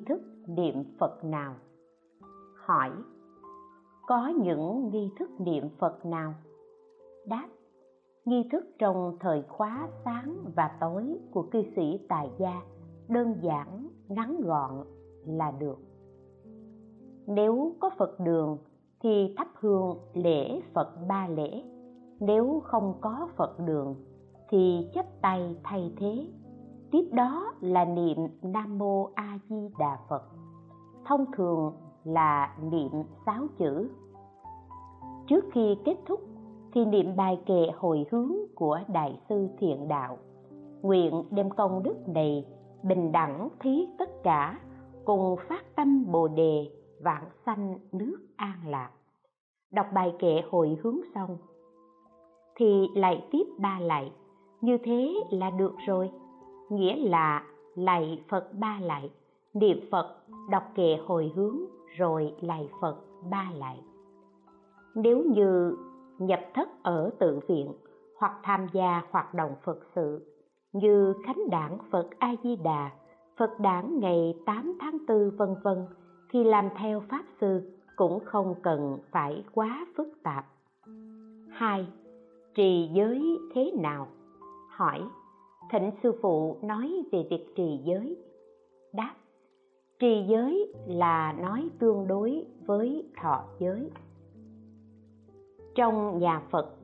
nghi thức niệm phật nào? Hỏi, có những nghi thức niệm phật nào? Đáp, nghi thức trong thời khóa sáng và tối của cư sĩ tài gia đơn giản, ngắn gọn là được. Nếu có phật đường thì thắp hương lễ phật ba lễ. Nếu không có phật đường thì chắp tay thay thế tiếp đó là niệm nam mô a di đà phật. Thông thường là niệm sáu chữ. Trước khi kết thúc thì niệm bài kệ hồi hướng của đại sư thiện đạo. Nguyện đem công đức này bình đẳng thí tất cả, cùng phát tâm bồ đề vạn sanh nước an lạc. Đọc bài kệ hồi hướng xong thì lại tiếp ba lại. Như thế là được rồi nghĩa là lạy Phật ba lạy, niệm Phật, đọc kệ hồi hướng rồi lạy Phật ba lạy. Nếu như nhập thất ở tự viện hoặc tham gia hoạt động Phật sự như khánh đảng Phật A Di Đà, Phật đảng ngày 8 tháng 4 vân vân thì làm theo pháp sư cũng không cần phải quá phức tạp. 2. Trì giới thế nào? Hỏi thỉnh sư phụ nói về việc trì giới. Đáp, trì giới là nói tương đối với thọ giới. Trong nhà phật,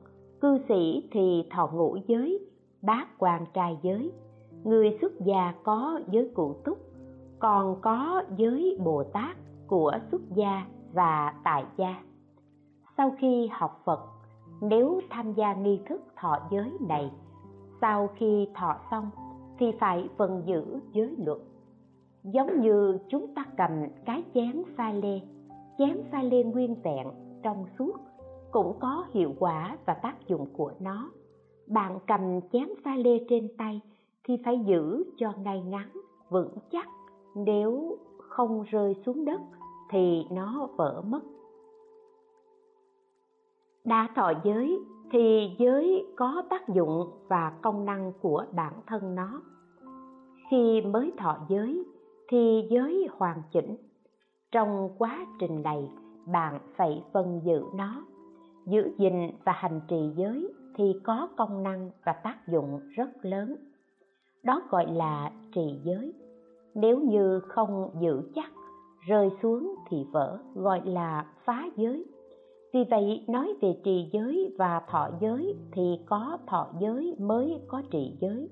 cư sĩ thì thọ ngũ giới, bát quan trai giới. Người xuất gia có giới cụ túc, còn có giới bồ tát của xuất gia và tại gia. Sau khi học phật, nếu tham gia nghi thức thọ giới này sau khi thọ xong, thì phải vận giữ giới luật. Giống như chúng ta cầm cái chén pha lê. Chén pha lê nguyên vẹn, trong suốt, cũng có hiệu quả và tác dụng của nó. Bạn cầm chén pha lê trên tay thì phải giữ cho ngay ngắn, vững chắc. Nếu không rơi xuống đất thì nó vỡ mất. Đã thọ giới thì giới có tác dụng và công năng của bản thân nó. Khi mới thọ giới, thì giới hoàn chỉnh. Trong quá trình này, bạn phải phân giữ nó. Giữ gìn và hành trì giới thì có công năng và tác dụng rất lớn. Đó gọi là trì giới. Nếu như không giữ chắc, rơi xuống thì vỡ, gọi là phá giới vì vậy, nói về trì giới và thọ giới thì có thọ giới mới có trì giới.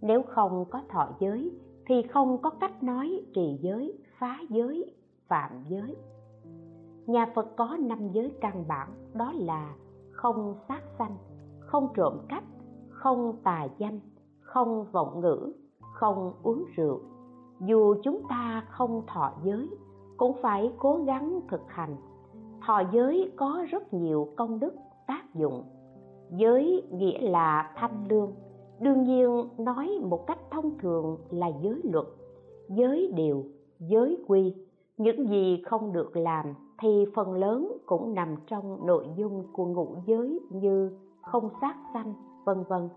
Nếu không có thọ giới, thì không có cách nói trì giới, phá giới phạm giới. Nhà phật có năm giới căn bản, đó là không sát sanh, không trộm cắp, không tà dâm, không vọng ngữ, không uống rượu. Dù chúng ta không thọ giới, cũng phải cố gắng thực hành thọ giới có rất nhiều công đức tác dụng. Giới nghĩa là thanh lương. Đương nhiên, nói một cách thông thường là giới luật. Giới điều, giới quy. Những gì không được làm thì phần lớn cũng nằm trong nội dung của ngũ giới như không sát sanh, vân vân.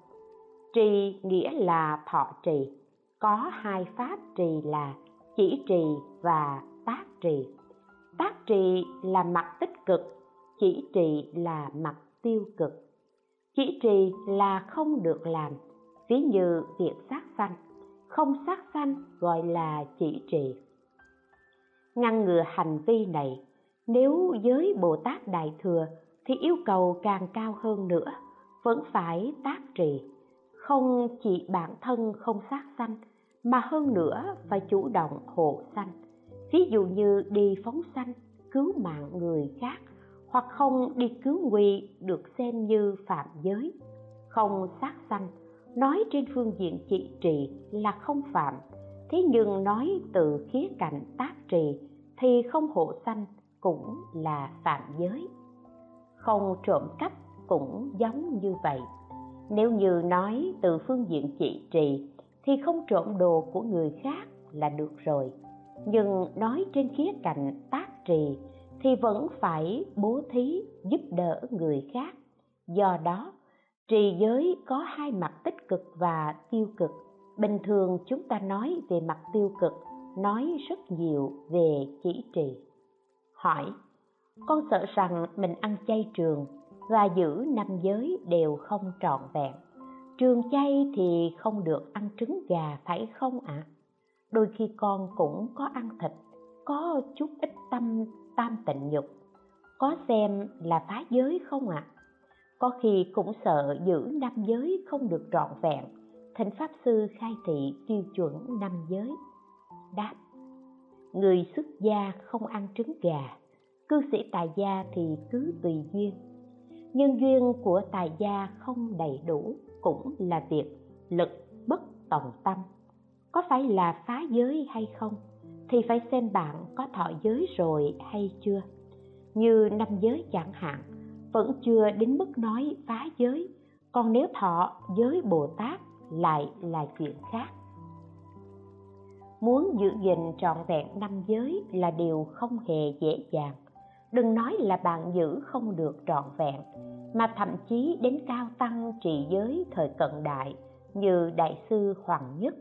Trì nghĩa là thọ trì. Có hai pháp trì là chỉ trì và tác trì tác trì là mặt tích cực, chỉ trì là mặt tiêu cực. Chỉ trì là không được làm, ví như việc sát sanh. Không sát sanh gọi là chỉ trì. Ngăn ngừa hành vi này, nếu giới bồ tát đại thừa thì yêu cầu càng cao hơn nữa, vẫn phải tác trì. Không chỉ bản thân không sát sanh, mà hơn nữa phải chủ động hộ sanh ví dụ như đi phóng sanh, cứu mạng người khác, hoặc không đi cứu nguy được xem như phạm giới. Không sát sanh, nói trên phương diện trị trì là không phạm. Thế nhưng nói từ khía cạnh tác trì thì không hộ sanh cũng là phạm giới. Không trộm cắp cũng giống như vậy. Nếu như nói từ phương diện trị trì thì không trộm đồ của người khác là được rồi nhưng nói trên khía cạnh tác trì thì vẫn phải bố thí giúp đỡ người khác. Do đó, trì giới có hai mặt tích cực và tiêu cực. Bình thường chúng ta nói về mặt tiêu cực, nói rất nhiều về chỉ trì. Hỏi, con sợ rằng mình ăn chay trường và giữ năm giới đều không trọn vẹn. Trường chay thì không được ăn trứng gà, phải không ạ? à? Đôi khi con cũng có ăn thịt, có chút ít tâm, tam tịnh nhục, có xem là phá giới không ạ? À? có khi cũng sợ giữ năm giới không được trọn vẹn thỉnh pháp sư khai thị tiêu chuẩn năm giới. Đáp, người xuất gia không ăn trứng gà, cư sĩ tài gia thì cứ tùy duyên. Nhân duyên của tài gia không đầy đủ cũng là việc lực bất tòng tâm có phải là phá giới hay không, thì phải xem bạn có thọ giới rồi hay chưa. Như năm giới chẳng hạn, vẫn chưa đến mức nói phá giới, còn nếu thọ giới bồ tát lại là chuyện khác. Muốn giữ gìn trọn vẹn năm giới là điều không hề dễ dàng. Đừng nói là bạn giữ không được trọn vẹn, mà thậm chí đến cao tăng trị giới thời cận đại như đại sư hoàng nhất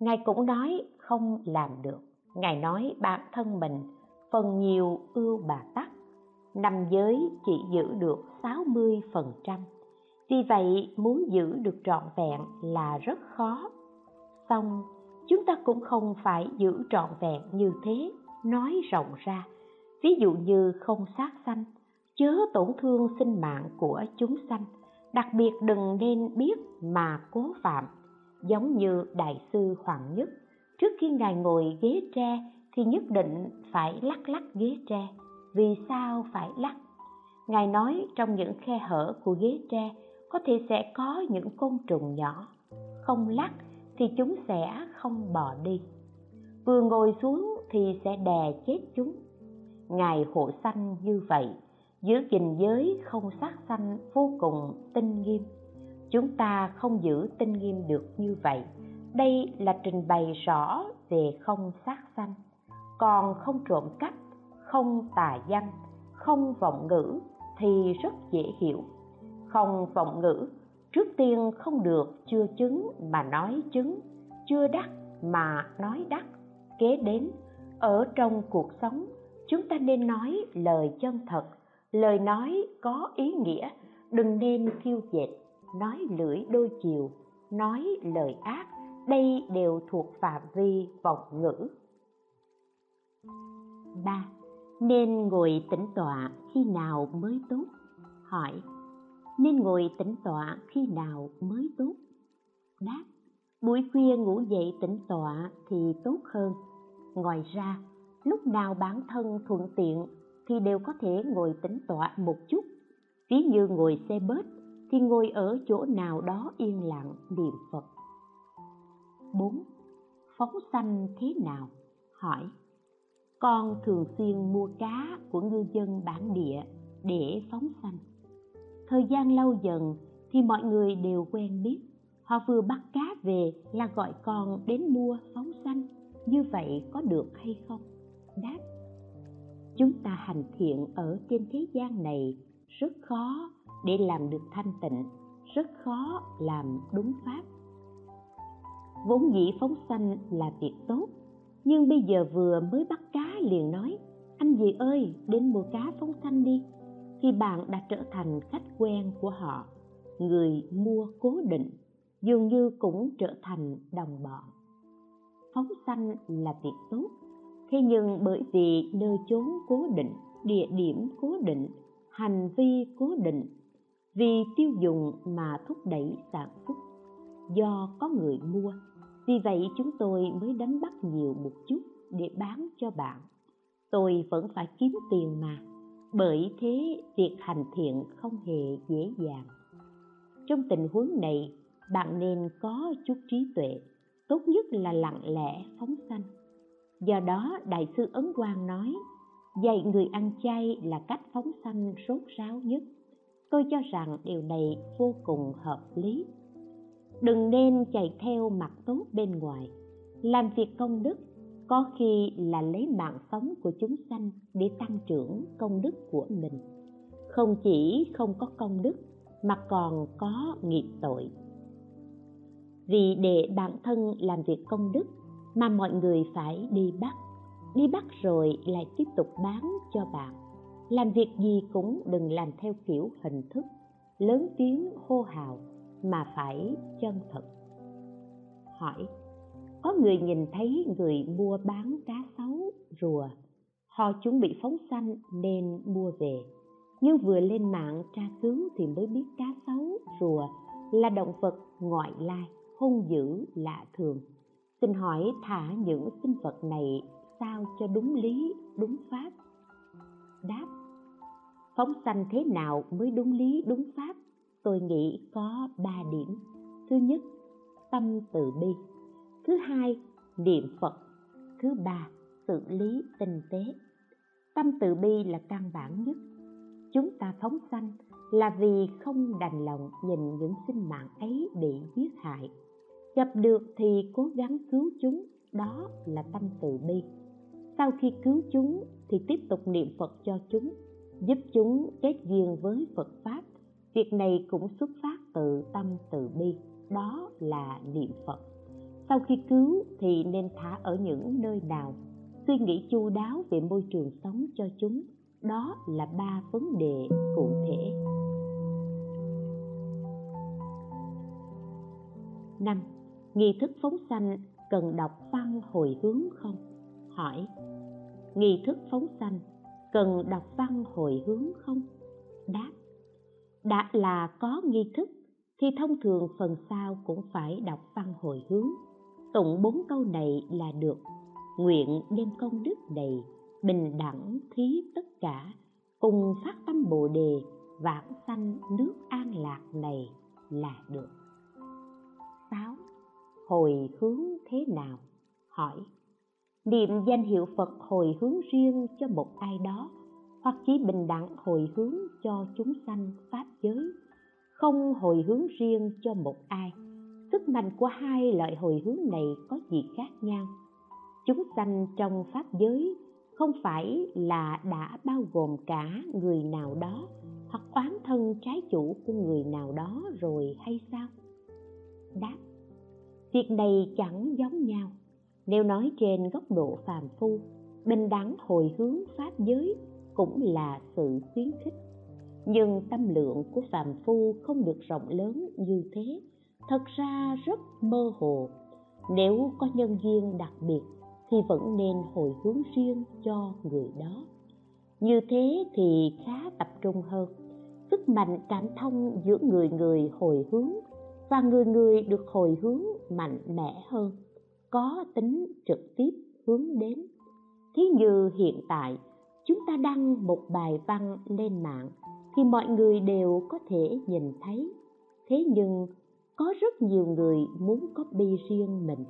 ngài cũng nói không làm được ngài nói bản thân mình phần nhiều ưu bà tắc năm giới chỉ giữ được 60%. Vì vậy, muốn giữ được trọn vẹn là rất khó. Xong, chúng ta cũng không phải giữ trọn vẹn như thế, nói rộng ra. Ví dụ như không sát sanh, chớ tổn thương sinh mạng của chúng sanh, đặc biệt đừng nên biết mà cố phạm, giống như Đại sư Hoàng Nhất. Trước khi Ngài ngồi ghế tre, thì nhất định phải lắc lắc ghế tre. Vì sao phải lắc? Ngài nói trong những khe hở của ghế tre, có thể sẽ có những côn trùng nhỏ. Không lắc thì chúng sẽ không bò đi. Vừa ngồi xuống thì sẽ đè chết chúng. Ngài hộ sanh như vậy, giữ gìn giới không sát sanh vô cùng tinh nghiêm chúng ta không giữ tinh nghiêm được như vậy. Đây là trình bày rõ về không sát sanh. Còn không trộm cắp, không tà danh không vọng ngữ thì rất dễ hiểu. Không vọng ngữ, trước tiên không được chưa chứng mà nói chứng, chưa đắc mà nói đắc. Kế đến, ở trong cuộc sống, chúng ta nên nói lời chân thật. Lời nói có ý nghĩa, đừng nên kiêu dệt nói lưỡi đôi chiều, nói lời ác, đây đều thuộc phạm vi vọng ngữ. 3 nên ngồi tĩnh tọa khi nào mới tốt? Hỏi, nên ngồi tĩnh tọa khi nào mới tốt? Đáp, buổi khuya ngủ dậy tĩnh tọa thì tốt hơn. Ngoài ra, lúc nào bản thân thuận tiện thì đều có thể ngồi tĩnh tọa một chút. Ví như ngồi xe bớt thì ngồi ở chỗ nào đó yên lặng, niệm phật. 4. Phóng sanh thế nào? Hỏi. Con thường xuyên mua cá của ngư dân bản địa để phóng sanh. Thời gian lâu dần thì mọi người đều quen biết. Họ vừa bắt cá về là gọi con đến mua phóng sanh. Như vậy có được hay không? Đáp. Chúng ta hành thiện ở trên thế gian này rất khó để làm được thanh tịnh, rất khó làm đúng pháp. Vốn dĩ phóng sanh là việc tốt, nhưng bây giờ vừa mới bắt cá liền nói, anh dì ơi, đến mua cá phóng sanh đi. Thì bạn đã trở thành khách quen của họ, người mua cố định, dường như cũng trở thành đồng bọn. Phóng sanh là việc tốt, thế nhưng bởi vì nơi chốn cố định, địa điểm cố định, hành vi cố định vì tiêu dùng mà thúc đẩy sản xuất do có người mua. Vì vậy chúng tôi mới đánh bắt nhiều một chút để bán cho bạn. Tôi vẫn phải kiếm tiền mà, bởi thế việc hành thiện không hề dễ dàng. Trong tình huống này, bạn nên có chút trí tuệ, tốt nhất là lặng lẽ phóng sanh. Do đó, đại sư ấn quang nói, dạy người ăn chay là cách phóng sanh sốt ráo nhất tôi cho rằng điều này vô cùng hợp lý. Đừng nên chạy theo mặt tốt bên ngoài. Làm việc công đức, có khi là lấy mạng sống của chúng sanh để tăng trưởng công đức của mình. Không chỉ không có công đức, mà còn có nghiệp tội. Vì để bản thân làm việc công đức mà mọi người phải đi bắt. Đi bắt rồi lại tiếp tục bán cho bạn làm việc gì cũng đừng làm theo kiểu hình thức lớn tiếng hô hào mà phải chân thật. Hỏi, có người nhìn thấy người mua bán cá sấu, rùa? Họ chuẩn bị phóng sanh nên mua về. Nhưng vừa lên mạng tra cứu thì mới biết cá sấu, rùa là động vật ngoại lai hung dữ lạ thường. Xin hỏi thả những sinh vật này sao cho đúng lý, đúng pháp? Đáp, phóng sanh thế nào mới đúng lý, đúng pháp? Tôi nghĩ có ba điểm. Thứ nhất, tâm từ bi. Thứ hai, niệm phật. Thứ ba, xử lý tinh tế. Tâm từ bi là căn bản nhất. Chúng ta phóng sanh là vì không đành lòng nhìn những sinh mạng ấy bị giết hại. Gặp được thì cố gắng cứu chúng, đó là tâm từ bi. Sau khi cứu chúng thì tiếp tục niệm phật cho chúng, giúp chúng kết duyên với phật pháp. Việc này cũng xuất phát từ tâm từ bi, đó là niệm phật. Sau khi cứu thì nên thả ở những nơi nào? Suy nghĩ chu đáo về môi trường sống cho chúng, đó là ba vấn đề cụ thể. Năm, nghi thức phóng sanh cần đọc văn hồi hướng không? Hỏi nghi thức phóng sanh, cần đọc văn hồi hướng không đáp, đã là có nghi thức thì thông thường phần sau cũng phải đọc văn hồi hướng tụng bốn câu này là được nguyện đem công đức này bình đẳng thí tất cả, cùng phát tâm bồ đề, vãng sanh nước an lạc này là được 6. Hồi hướng thế nào? Hỏi Niệm danh hiệu Phật hồi hướng riêng cho một ai đó, hoặc chỉ bình đẳng hồi hướng cho chúng sanh Pháp giới. Không hồi hướng riêng cho một ai, sức mạnh của hai loại hồi hướng này có gì khác nhau? Chúng sanh trong pháp giới không phải là đã bao gồm cả người nào đó, hoặc oán thân trái chủ của người nào đó rồi hay sao? Đáp, việc này chẳng giống nhau nếu nói trên góc độ phàm phu, bình đẳng hồi hướng pháp giới cũng là sự khuyến khích. Nhưng tâm lượng của phàm phu không được rộng lớn như thế. Thật ra rất mơ hồ. Nếu có nhân duyên đặc biệt thì vẫn nên hồi hướng riêng cho người đó. Như thế thì khá tập trung hơn. Sức mạnh cảm thông giữa người người hồi hướng và người người được hồi hướng mạnh mẽ hơn có tính trực tiếp hướng đến. Thí như hiện tại, chúng ta đăng một bài văn lên mạng thì mọi người đều có thể nhìn thấy. Thế nhưng, có rất nhiều người muốn copy riêng mình.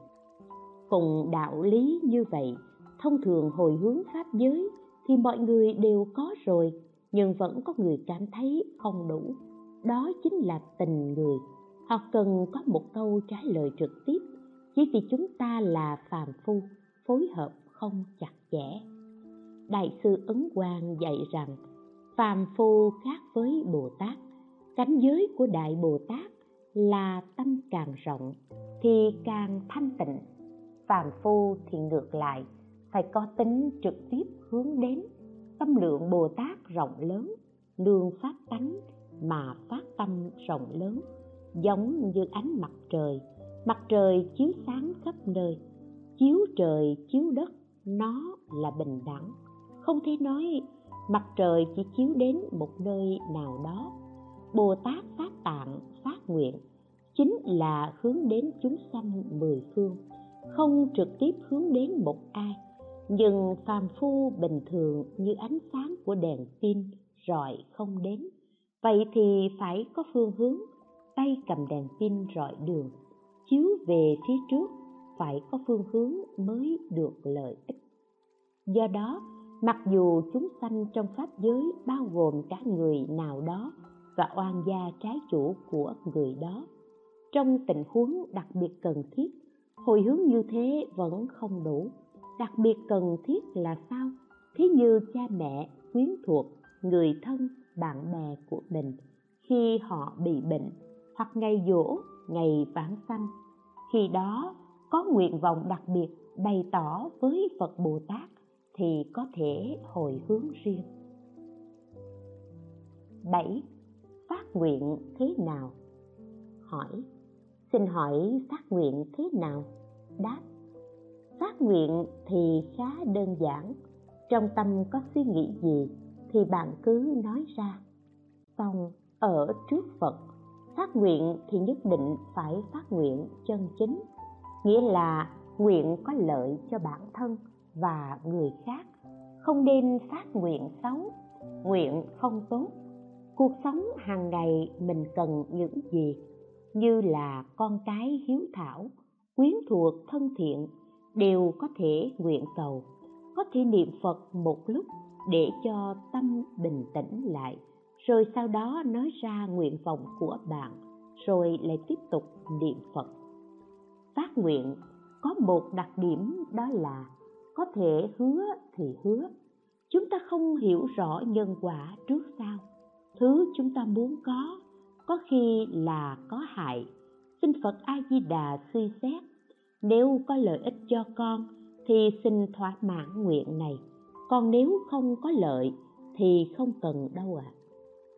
Cùng đạo lý như vậy, thông thường hồi hướng pháp giới thì mọi người đều có rồi, nhưng vẫn có người cảm thấy không đủ. Đó chính là tình người. Họ cần có một câu trả lời trực tiếp chỉ vì chúng ta là phàm phu, phối hợp không chặt chẽ. Đại sư ấn quang dạy rằng, phàm phu khác với bồ tát cảnh giới của đại bồ tát là tâm càng rộng thì càng thanh tịnh. Phàm phu thì ngược lại, phải có tính trực tiếp hướng đến. Tâm lượng bồ tát rộng lớn, nương phát tánh mà phát tâm rộng lớn, giống như ánh mặt trời mặt trời chiếu sáng khắp nơi, chiếu trời, chiếu đất, nó là bình đẳng. Không thể nói mặt trời chỉ chiếu đến một nơi nào đó. Bồ tát phát tạng phát nguyện chính là hướng đến chúng sanh mười phương, không trực tiếp hướng đến một ai. Nhưng phàm phu bình thường như ánh sáng của đèn pin rọi không đến, vậy thì phải có phương hướng, tay cầm đèn pin rọi đường chiếu về phía trước, phải có phương hướng mới được lợi ích. Do đó, mặc dù chúng sanh trong pháp giới bao gồm cả người nào đó và oan gia trái chủ của người đó, trong tình huống đặc biệt cần thiết, hồi hướng như thế vẫn không đủ. Đặc biệt cần thiết là sao? Thí như cha mẹ quyến thuộc, người thân, bạn bè của mình, khi họ bị bệnh, hoặc ngày dỗ ngày vãng sanh khi đó, có nguyện vọng đặc biệt bày tỏ với phật bồ tát thì có thể hồi hướng riêng 7. Phát nguyện thế nào? Hỏi, Xin hỏi phát nguyện thế nào? Đáp, Phát nguyện thì khá đơn giản, Trong tâm có suy nghĩ gì thì bạn cứ nói ra Xong, ở trước Phật Phát nguyện thì nhất định phải phát nguyện chân chính. Nghĩa là nguyện có lợi cho bản thân và người khác. Không nên phát nguyện xấu, nguyện không tốt. Cuộc sống hàng ngày mình cần những gì? Như là con cái hiếu thảo, quyến thuộc thân thiện đều có thể nguyện cầu. Có thể niệm phật một lúc để cho tâm bình tĩnh lại rồi sau đó nói ra nguyện vọng của bạn, rồi lại tiếp tục niệm phật. Phát nguyện, có một đặc điểm đó là có thể hứa thì hứa. Chúng ta không hiểu rõ nhân quả trước sau. Thứ chúng ta muốn có có khi là có hại. Xin phật a di đà suy xét, nếu có lợi ích cho con thì xin thỏa mãn nguyện này. Còn nếu không có lợi thì không cần đâu ạ. à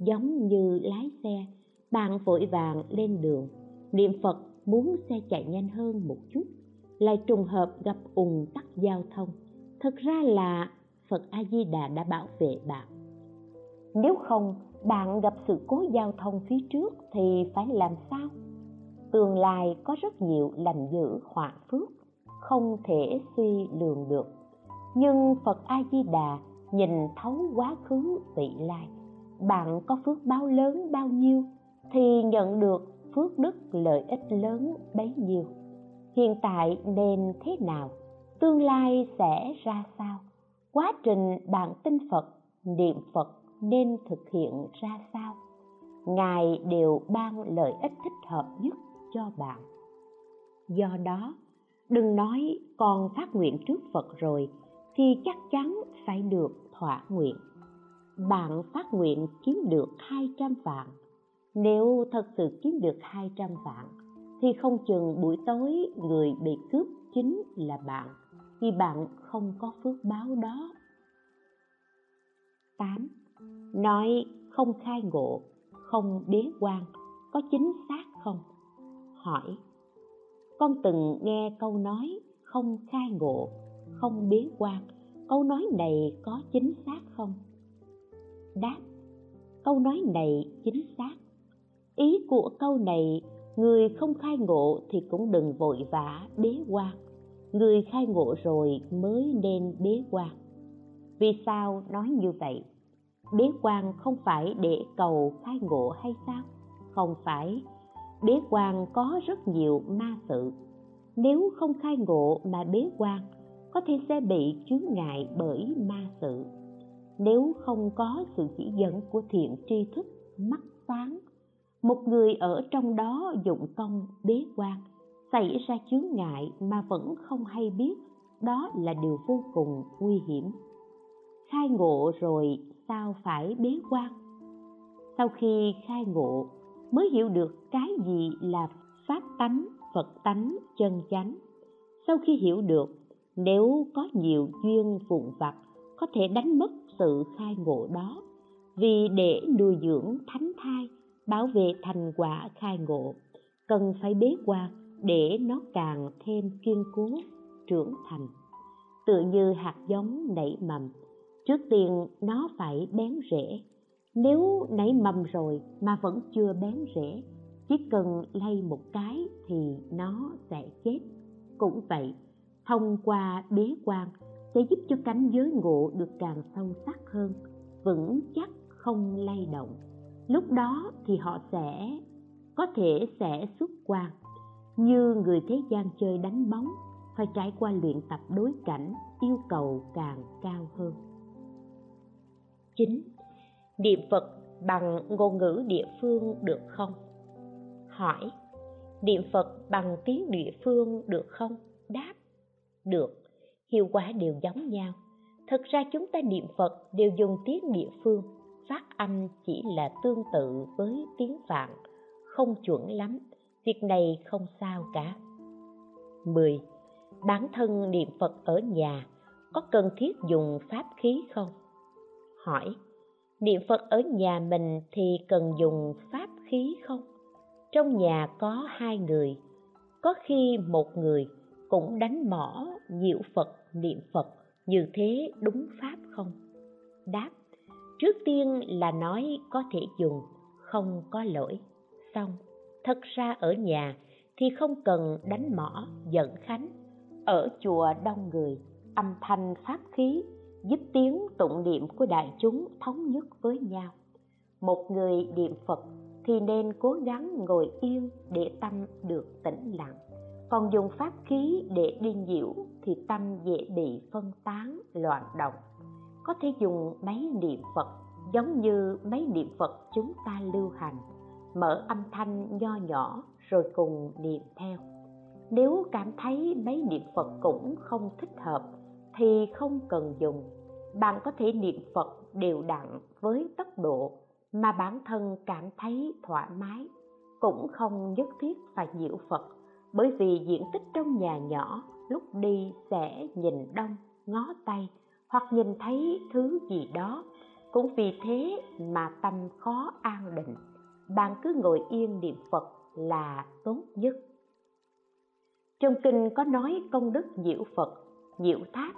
giống như lái xe. Bạn vội vàng lên đường. Niệm phật muốn xe chạy nhanh hơn một chút lại trùng hợp gặp ùn tắc giao thông. Thực ra là phật a di đà đã bảo vệ bạn. Nếu không, bạn gặp sự cố giao thông phía trước thì phải làm sao? Tương lai có rất nhiều lành dữ họa phước, không thể suy lường được. Nhưng phật a di đà nhìn thấu quá khứ vị lai bạn có phước báo lớn bao nhiêu thì nhận được phước đức lợi ích lớn bấy nhiêu. Hiện tại nên thế nào? Tương lai sẽ ra sao? Quá trình bạn tin phật, niệm phật nên thực hiện ra sao? Ngài đều ban lợi ích thích hợp nhất cho bạn. Do đó, đừng nói con phát nguyện trước phật rồi thì chắc chắn phải được thỏa nguyện bạn phát nguyện kiếm được 200 vạn nếu thật sự kiếm được 200 vạn thì không chừng buổi tối người bị cướp chính là bạn vì bạn không có phước báo đó 8. Nói không khai ngộ, không bế quan, có chính xác không? Hỏi, con từng nghe câu nói không khai ngộ, không bế quan, câu nói này có chính xác không? Đáp, câu nói này chính xác. Ý của câu này, người không khai ngộ thì cũng đừng vội vã bế quan. Người khai ngộ rồi mới nên bế quan. Vì sao nói như vậy? Bế quan không phải để cầu khai ngộ hay sao? Không phải. Bế quan có rất nhiều ma sự. Nếu không khai ngộ mà bế quan có thể sẽ bị chướng ngại bởi ma sự nếu không có sự chỉ dẫn của thiện tri thức, mắt sáng, một người ở trong đó dụng công bế quan, xảy ra chướng ngại mà vẫn không hay biết, đó là điều vô cùng nguy hiểm. Khai ngộ rồi sao phải bế quan? Sau khi khai ngộ, mới hiểu được cái gì là pháp tánh, phật tánh, chân chánh. Sau khi hiểu được, nếu có nhiều duyên vụn vặt, có thể đánh mất sự khai ngộ đó. Vì để nuôi dưỡng thánh thai, bảo vệ thành quả khai ngộ, cần phải bế quan để nó càng thêm kiên cố, trưởng thành. Tự như hạt giống nảy mầm, trước tiên nó phải bén rễ. Nếu nảy mầm rồi mà vẫn chưa bén rễ, chỉ cần lay một cái thì nó sẽ chết. Cũng vậy, thông qua bế quan sẽ giúp cho cánh giới ngộ được càng sâu sắc hơn vững chắc không lay động lúc đó thì họ sẽ có thể sẽ xuất quan như người thế gian chơi đánh bóng phải trải qua luyện tập đối cảnh yêu cầu càng cao hơn Chín, Niệm Phật bằng ngôn ngữ địa phương được không? Hỏi, niệm Phật bằng tiếng địa phương được không? Đáp, được, hiệu quả đều giống nhau. Thật ra chúng ta niệm Phật đều dùng tiếng địa phương, phát âm chỉ là tương tự với tiếng Phạn, không chuẩn lắm, việc này không sao cả. 10. Bản thân niệm Phật ở nhà có cần thiết dùng pháp khí không? Hỏi, niệm Phật ở nhà mình thì cần dùng pháp khí không? Trong nhà có hai người, có khi một người cũng đánh mỏ diệu Phật niệm Phật như thế đúng pháp không? Đáp, trước tiên là nói có thể dùng, không có lỗi. Xong, thật ra ở nhà thì không cần đánh mỏ giận khánh. Ở chùa đông người, âm thanh pháp khí giúp tiếng tụng niệm của đại chúng thống nhất với nhau. Một người niệm Phật thì nên cố gắng ngồi yên để tâm được tĩnh lặng. Còn dùng pháp khí để đi nhiễu thì tâm dễ bị phân tán, loạn động. Có thể dùng máy niệm Phật giống như máy niệm Phật chúng ta lưu hành, mở âm thanh nho nhỏ rồi cùng niệm theo. Nếu cảm thấy máy niệm Phật cũng không thích hợp thì không cần dùng bạn có thể niệm phật đều đặn với tốc độ mà bản thân cảm thấy thoải mái cũng không nhất thiết phải nhiễu phật bởi vì diện tích trong nhà nhỏ lúc đi sẽ nhìn đông, ngó tay, hoặc nhìn thấy thứ gì đó. Cũng vì thế mà tâm khó an định. Bạn cứ ngồi yên niệm phật là tốt nhất. Trong kinh có nói công đức diệu phật diệu tháp.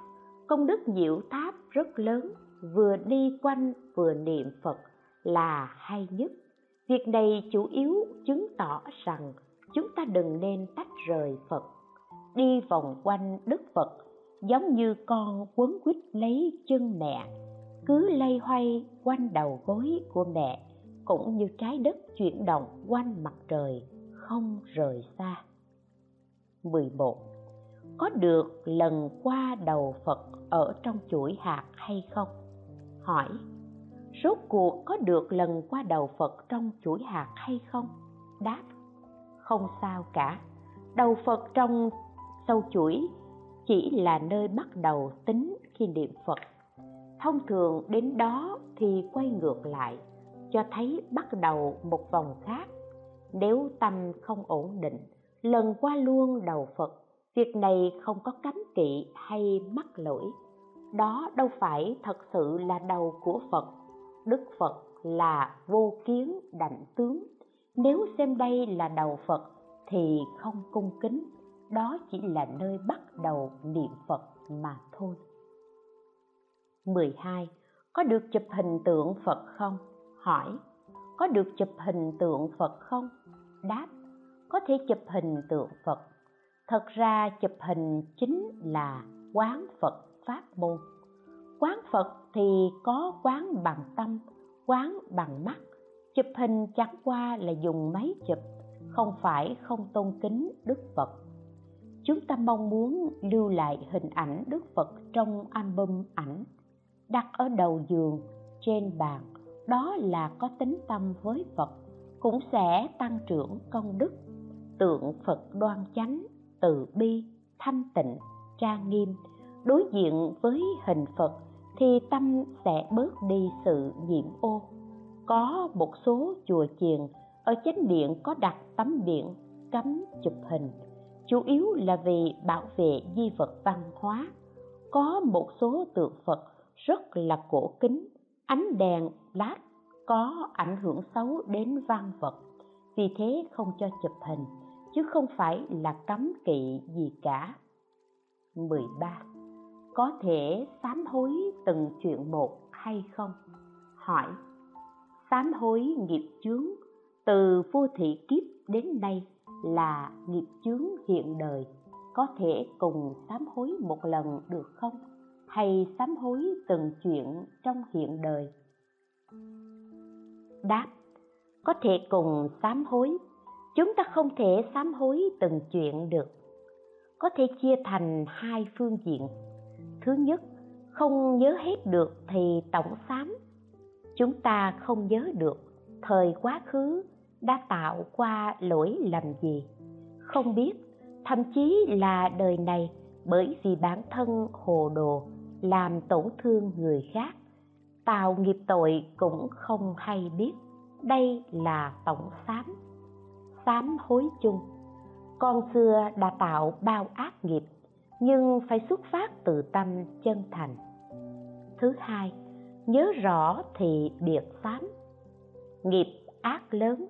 Công đức diệu tháp rất lớn, vừa đi quanh vừa niệm phật là hay nhất. Việc này chủ yếu chứng tỏ rằng chúng ta đừng nên tách rời phật. Đi vòng quanh đức phật giống như con quấn quýt lấy chân mẹ. Cứ lây hoay quanh đầu gối của mẹ cũng như trái đất chuyển động quanh mặt trời không rời xa. 11 có được lần qua đầu Phật ở trong chuỗi hạt hay không? Hỏi, rốt cuộc có được lần qua đầu Phật trong chuỗi hạt hay không? Đáp, không sao cả. Đầu Phật trong sâu chuỗi chỉ là nơi bắt đầu tính khi niệm Phật. Thông thường đến đó thì quay ngược lại, cho thấy bắt đầu một vòng khác. Nếu tâm không ổn định, lần qua luôn đầu Phật việc này không có cấm kỵ hay mắc lỗi đó đâu phải thật sự là đầu của phật đức phật là vô kiến đảnh tướng nếu xem đây là đầu phật thì không cung kính, đó chỉ là nơi bắt đầu niệm phật mà thôi 12. Có được chụp hình tượng Phật không? Hỏi. Có được chụp hình tượng Phật không? Đáp. Có thể chụp hình tượng Phật thật ra chụp hình chính là quán phật pháp môn quán phật thì có quán bằng tâm, quán bằng mắt chụp hình chẳng qua là dùng máy chụp, không phải không tôn kính đức phật. Chúng ta mong muốn lưu lại hình ảnh đức phật trong album ảnh đặt ở đầu giường trên bàn. Đó là có tính tâm với phật, cũng sẽ tăng trưởng công đức. Tượng phật đoan chánh, từ bi, thanh tịnh, trang nghiêm. Đối diện với hình phật thì tâm sẽ bớt đi sự nhiễm ô có một số chùa chiền ở chánh điện có đặt tấm biển, cấm chụp hình. Chủ yếu là vì bảo vệ di vật văn hóa. Có một số tượng phật rất là cổ kính, ánh đèn, lát có ảnh hưởng xấu đến văn vật. Vì thế không cho chụp hình, chứ không phải là cấm kỵ gì cả. 13. Có thể sám hối từng chuyện một hay không? Hỏi. Sám hối nghiệp chướng, từ vô thị kiếp đến nay là nghiệp chướng hiện đời. Có thể cùng sám hối một lần được không? Hay sám hối từng chuyện trong hiện đời? Đáp, Có thể cùng sám hối. Chúng ta không thể sám hối từng chuyện được. Có thể chia thành hai phương diện. Thứ nhất, không nhớ hết được thì tổng sám chúng ta không nhớ được thời quá khứ đã tạo qua lỗi lầm gì. Không biết, thậm chí là đời này bởi vì bản thân hồ đồ làm tổn thương người khác, tạo nghiệp tội cũng không hay biết đây là tổng sám. Sám hối chung, con xưa đã tạo bao ác nghiệp nhưng phải xuất phát từ tâm chân thành. Thứ hai nhớ rõ thì biệt sám nghiệp ác lớn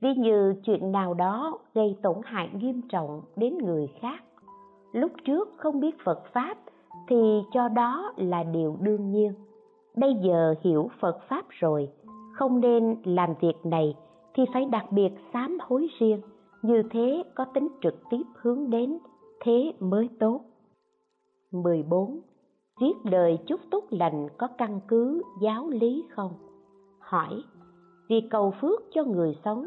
ví như chuyện nào đó gây tổn hại nghiêm trọng đến người khác. Lúc trước không biết phật pháp thì cho đó là điều đương nhiên. Bây giờ hiểu phật pháp rồi, không nên làm việc này thì phải đặc biệt sám hối riêng. Như thế có tính trực tiếp hướng đến, thế mới tốt. 14. Viết lời chúc tốt lành có căn cứ giáo lý không? Hỏi, vì cầu phước cho người sống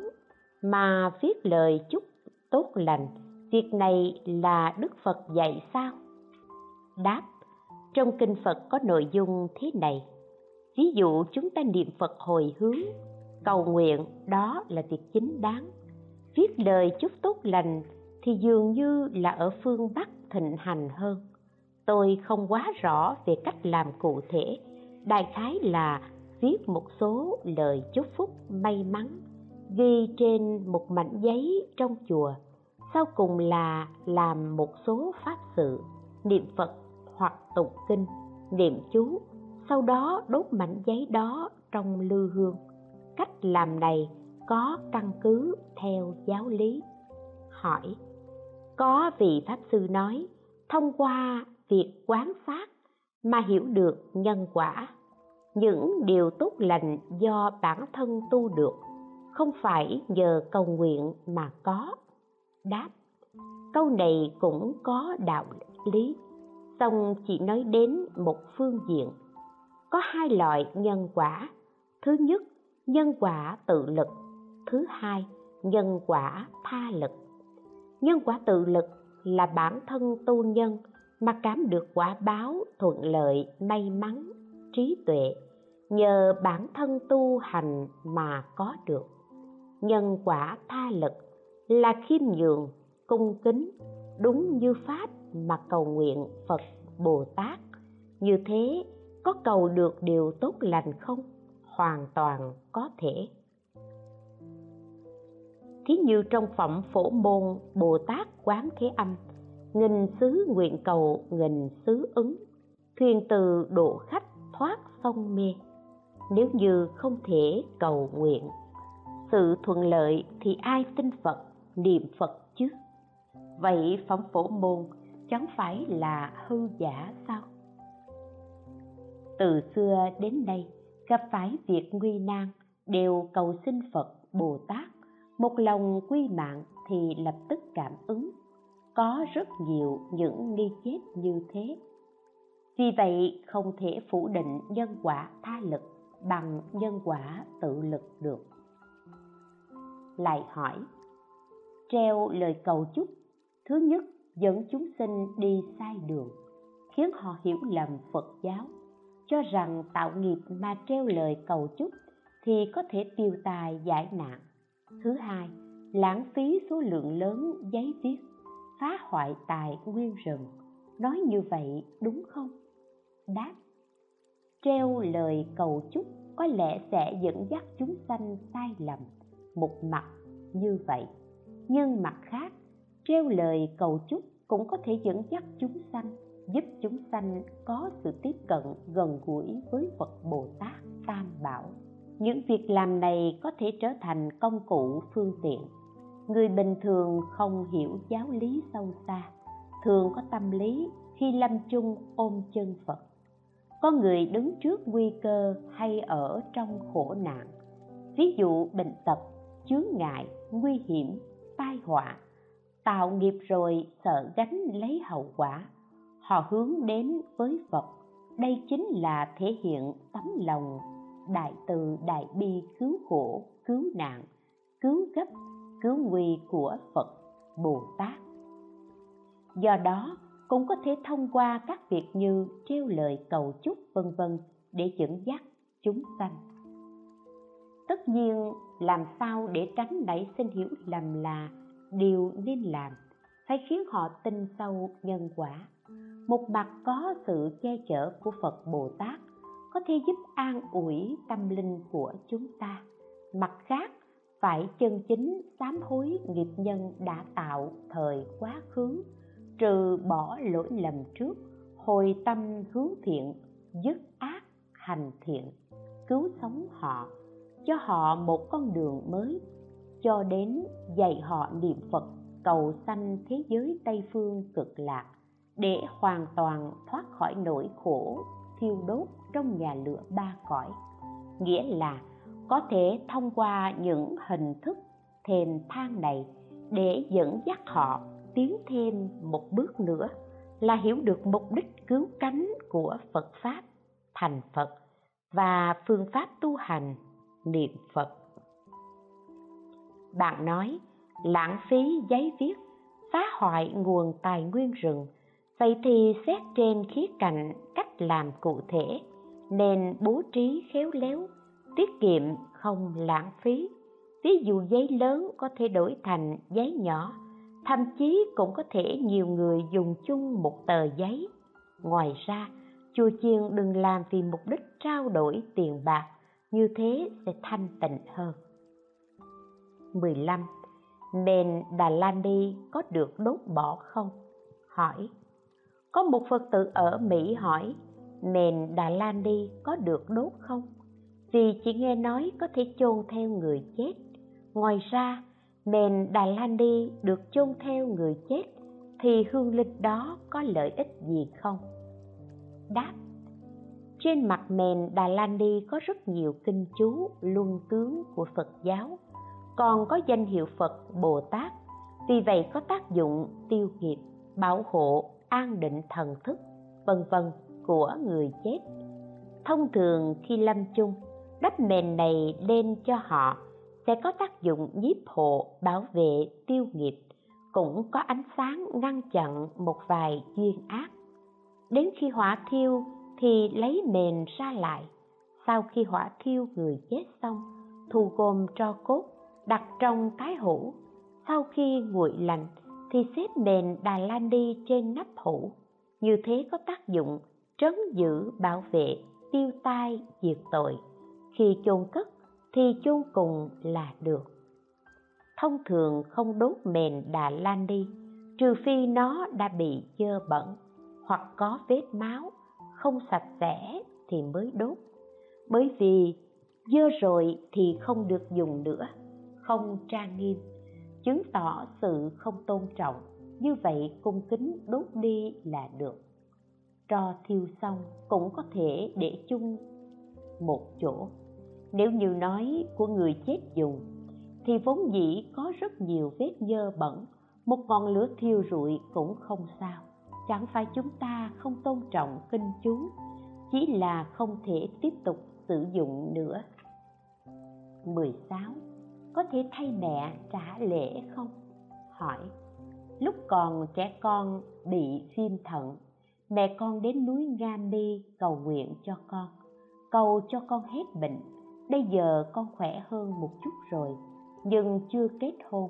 mà viết lời chúc tốt lành, việc này là Đức Phật dạy sao? Đáp, trong kinh Phật có nội dung thế này. Ví dụ chúng ta niệm Phật hồi hướng, cầu nguyện đó là việc chính đáng. Viết lời chúc tốt lành thì dường như là ở phương Bắc thịnh hành hơn. Tôi không quá rõ về cách làm cụ thể, đại khái là viết một số lời chúc phúc may mắn ghi trên một mảnh giấy trong chùa sau cùng là làm một số pháp sự niệm phật hoặc tụng kinh niệm chú sau đó đốt mảnh giấy đó trong lư hương. Cách làm này có căn cứ theo giáo lý. Hỏi có vị pháp sư nói thông qua việc quán phát mà hiểu được nhân quả. Những điều tốt lành do bản thân tu được, không phải nhờ cầu nguyện mà có. Đáp, câu này cũng có đạo lý. Song chỉ nói đến một phương diện. Có hai loại nhân quả. Thứ nhất, nhân quả tự lực. Thứ hai, nhân quả tha lực. Nhân quả tự lực là bản thân tu nhân mà cảm được quả báo, thuận lợi, may mắn, trí tuệ, nhờ bản thân tu hành mà có được. Nhân quả tha lực là khiêm nhường, cung kính, đúng như pháp mà cầu nguyện phật bồ tát. Như thế, có cầu được điều tốt lành không? Hoàn toàn có thể. Thí như trong phẩm phổ môn bồ tát quán thế âm nghìn xứ nguyện cầu nghìn xứ ứng. Thuyền từ độ khách thoát sông mê. Nếu như không thể cầu nguyện, sự thuận lợi thì ai tin phật, niệm phật chứ? Vậy phẩm phổ môn chẳng phải là hư giả sao? Từ xưa đến nay, gặp phải việc nguy nan đều cầu xin phật bồ tát. Một lòng quy mạng thì lập tức cảm ứng có rất nhiều những nghi chết như thế. Vì vậy, không thể phủ định nhân quả tha lực bằng nhân quả tự lực được. Lại hỏi, treo lời cầu chúc, thứ nhất dẫn chúng sinh đi sai đường, khiến họ hiểu lầm phật giáo, cho rằng tạo nghiệp mà treo lời cầu chúc thì có thể tiêu tài giải nạn. Thứ hai, lãng phí số lượng lớn giấy viết phá hoại tài nguyên rừng. Nói như vậy đúng không? Đáp treo lời cầu chúc có lẽ sẽ dẫn dắt chúng sanh sai lầm một mặt như vậy. Nhưng mặt khác treo lời cầu chúc cũng có thể dẫn dắt chúng sanh giúp chúng sanh có sự tiếp cận gần gũi với phật bồ tát tam bảo. Những việc làm này có thể trở thành công cụ phương tiện người bình thường không hiểu giáo lý sâu xa, thường có tâm lý khi lâm chung ôm chân phật. Có người đứng trước nguy cơ hay ở trong khổ nạn. Ví dụ bệnh tật, chướng ngại, nguy hiểm, tai họa. Tạo nghiệp rồi sợ gánh lấy hậu quả. Họ hướng đến với phật. Đây chính là thể hiện tấm lòng đại từ đại bi cứu khổ, cứu nạn, cứu gấp cứu nguy của phật bồ tát. Do đó, cũng có thể thông qua các việc như treo lời cầu chúc vân vân để dẫn dắt chúng sanh. Tất nhiên, làm sao để tránh nảy sinh hiểu lầm là điều nên làm, phải khiến họ tin sâu nhân quả. Một mặt có sự che chở của phật bồ tát, có thể giúp an ủi tâm linh của chúng ta. Mặt khác phải chân chính sám hối nghiệp nhân đã tạo thời quá khứ, trừ bỏ lỗi lầm trước, hồi tâm hướng thiện, dứt ác, hành thiện, cứu sống họ, cho họ một con đường mới, cho đến dạy họ niệm phật, cầu sanh thế giới tây phương cực lạc, để hoàn toàn thoát khỏi nỗi khổ thiêu đốt trong nhà lửa ba cõi. Nghĩa là có thể thông qua những hình thức thềm thang này để dẫn dắt họ tiến thêm một bước nữa là hiểu được mục đích cứu cánh của phật pháp, thành phật và phương pháp tu hành niệm phật. Bạn nói, lãng phí giấy viết, phá hoại nguồn tài nguyên rừng, vậy thì xét trên khía cạnh cách làm cụ thể nên bố trí khéo léo tiết kiệm không lãng phí ví dụ giấy lớn có thể đổi thành giấy nhỏ, thậm chí cũng có thể nhiều người dùng chung một tờ giấy ngoài ra, chùa chiền đừng làm vì mục đích trao đổi tiền bạc, như thế sẽ thanh tịnh hơn 15. Nền Đà La Ni có được đốt bỏ không? Hỏi Có một Phật tử ở Mỹ hỏi, Nền Đà La Ni có được đốt không? Vì chỉ nghe nói có thể chôn theo người chết Ngoài ra, mền Đà La Ni được chôn theo người chết thì hương linh đó có lợi ích gì không? Đáp trên mặt mền Đà La Ni có rất nhiều kinh chú luân tướng của Phật giáo, còn có danh hiệu Phật Bồ Tát, vì vậy có tác dụng tiêu nghiệp, bảo hộ, an định thần thức, vân vân của người chết. Thông thường khi lâm chung, đắp mền này lên cho họ sẽ có tác dụng nhiếp hộ, bảo vệ, tiêu nghiệp, cũng có ánh sáng ngăn chặn một vài duyên ác. Đến khi hỏa thiêu thì lấy mền ra lại. Sau khi hỏa thiêu người chết xong thu gom tro cốt đặt trong cái hũ. Sau khi nguội lạnh thì xếp mền đà lan đi trên nắp hũ. Như thế có tác dụng trấn giữ bảo vệ tiêu tai diệt tội khi chôn cất, thì chôn cùng là được. Thông thường không đốt mền đà Lan đi, trừ phi nó đã bị dơ bẩn hoặc có vết máu không sạch sẽ thì mới đốt. Bởi vì dơ rồi thì không được dùng nữa, không trang nghiêm, chứng tỏ sự không tôn trọng. Như vậy cung kính đốt đi là được. Tro thiêu xong cũng có thể để chung một chỗ nếu như nói của người chết dùng thì vốn dĩ có rất nhiều vết nhơ bẩn, một ngọn lửa thiêu rụi cũng không sao chẳng phải chúng ta không tôn trọng kinh chú chỉ là không thể tiếp tục sử dụng nữa 16. Có thể thay mẹ trả lễ không? Hỏi Lúc còn trẻ con bị viêm thận, Mẹ con đến núi Nga Mi cầu nguyện cho con, Cầu cho con hết bệnh Bây giờ con khỏe hơn một chút rồi, Nhưng chưa kết hôn.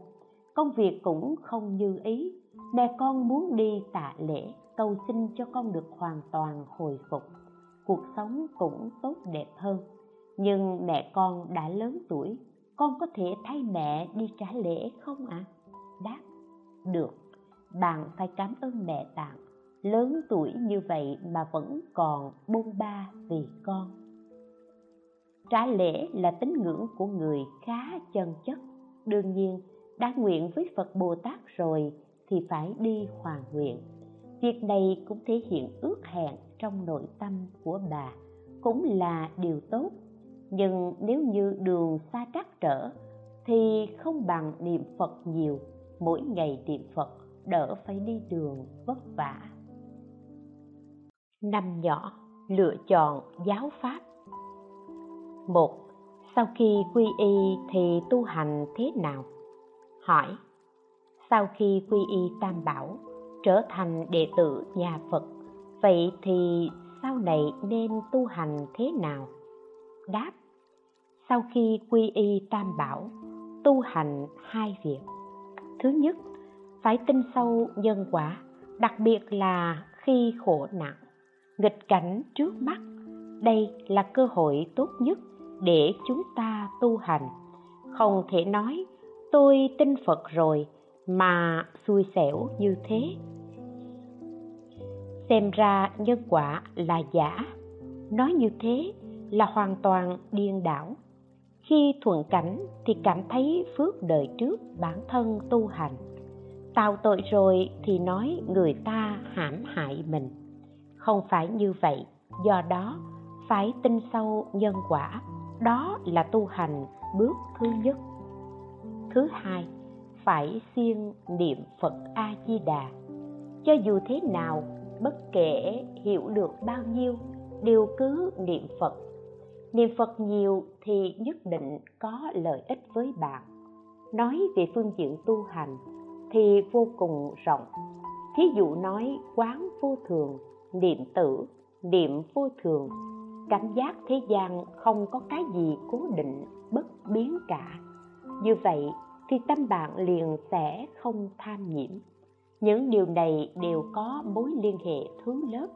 Công việc cũng không như ý. Mẹ con muốn đi tạ lễ, cầu xin cho con được hoàn toàn hồi phục. Cuộc sống cũng tốt đẹp hơn. Nhưng mẹ con đã lớn tuổi, con có thể thay mẹ đi trả lễ không ạ? À? đáp, được. Bạn phải cảm ơn mẹ bạn. Lớn tuổi như vậy mà vẫn còn bôn ba vì con trả lễ là tín ngưỡng của người khá chân chất. Đương nhiên, đã nguyện với phật bồ tát rồi thì phải đi hoàn nguyện. Việc này cũng thể hiện ước hẹn trong nội tâm của bà, cũng là điều tốt. Nhưng nếu như đường xa trắc trở thì không bằng niệm phật nhiều, mỗi ngày niệm phật đỡ phải đi đường vất vả. Năm nhỏ, lựa chọn giáo pháp một, sau khi quy y thì tu hành thế nào? Hỏi. Sau khi quy y tam bảo, trở thành đệ tử nhà phật, vậy thì sau này nên tu hành thế nào? Đáp. Sau khi quy y tam bảo, tu hành hai việc. Thứ nhất, phải tin sâu nhân quả, đặc biệt là khi khổ nặng nghịch cảnh trước mắt, đây là cơ hội tốt nhất để chúng ta tu hành. Không thể nói, tôi tin phật rồi, mà xui xẻo như thế. Xem ra nhân quả là giả. Nói như thế là hoàn toàn điên đảo. Khi thuận cảnh thì cảm thấy phước đời trước bản thân tu hành. Tạo tội rồi thì nói người ta hãm hại mình. Không phải như vậy, do đó phải tin sâu nhân quả đó là tu hành bước thứ nhất. Thứ hai, phải siêng niệm phật a di đà cho dù thế nào, bất kể hiểu được bao nhiêu, đều cứ niệm phật. Niệm phật nhiều thì nhất định có lợi ích với bạn. Nói về phương diện tu hành thì vô cùng rộng. Thí dụ nói quán vô thường, niệm tử, niệm vô thường cảm giác thế gian không có cái gì cố định, bất biến cả. Như vậy thì tâm bạn liền sẽ không tham nhiễm. Những điều này đều có mối liên hệ thứ lớp.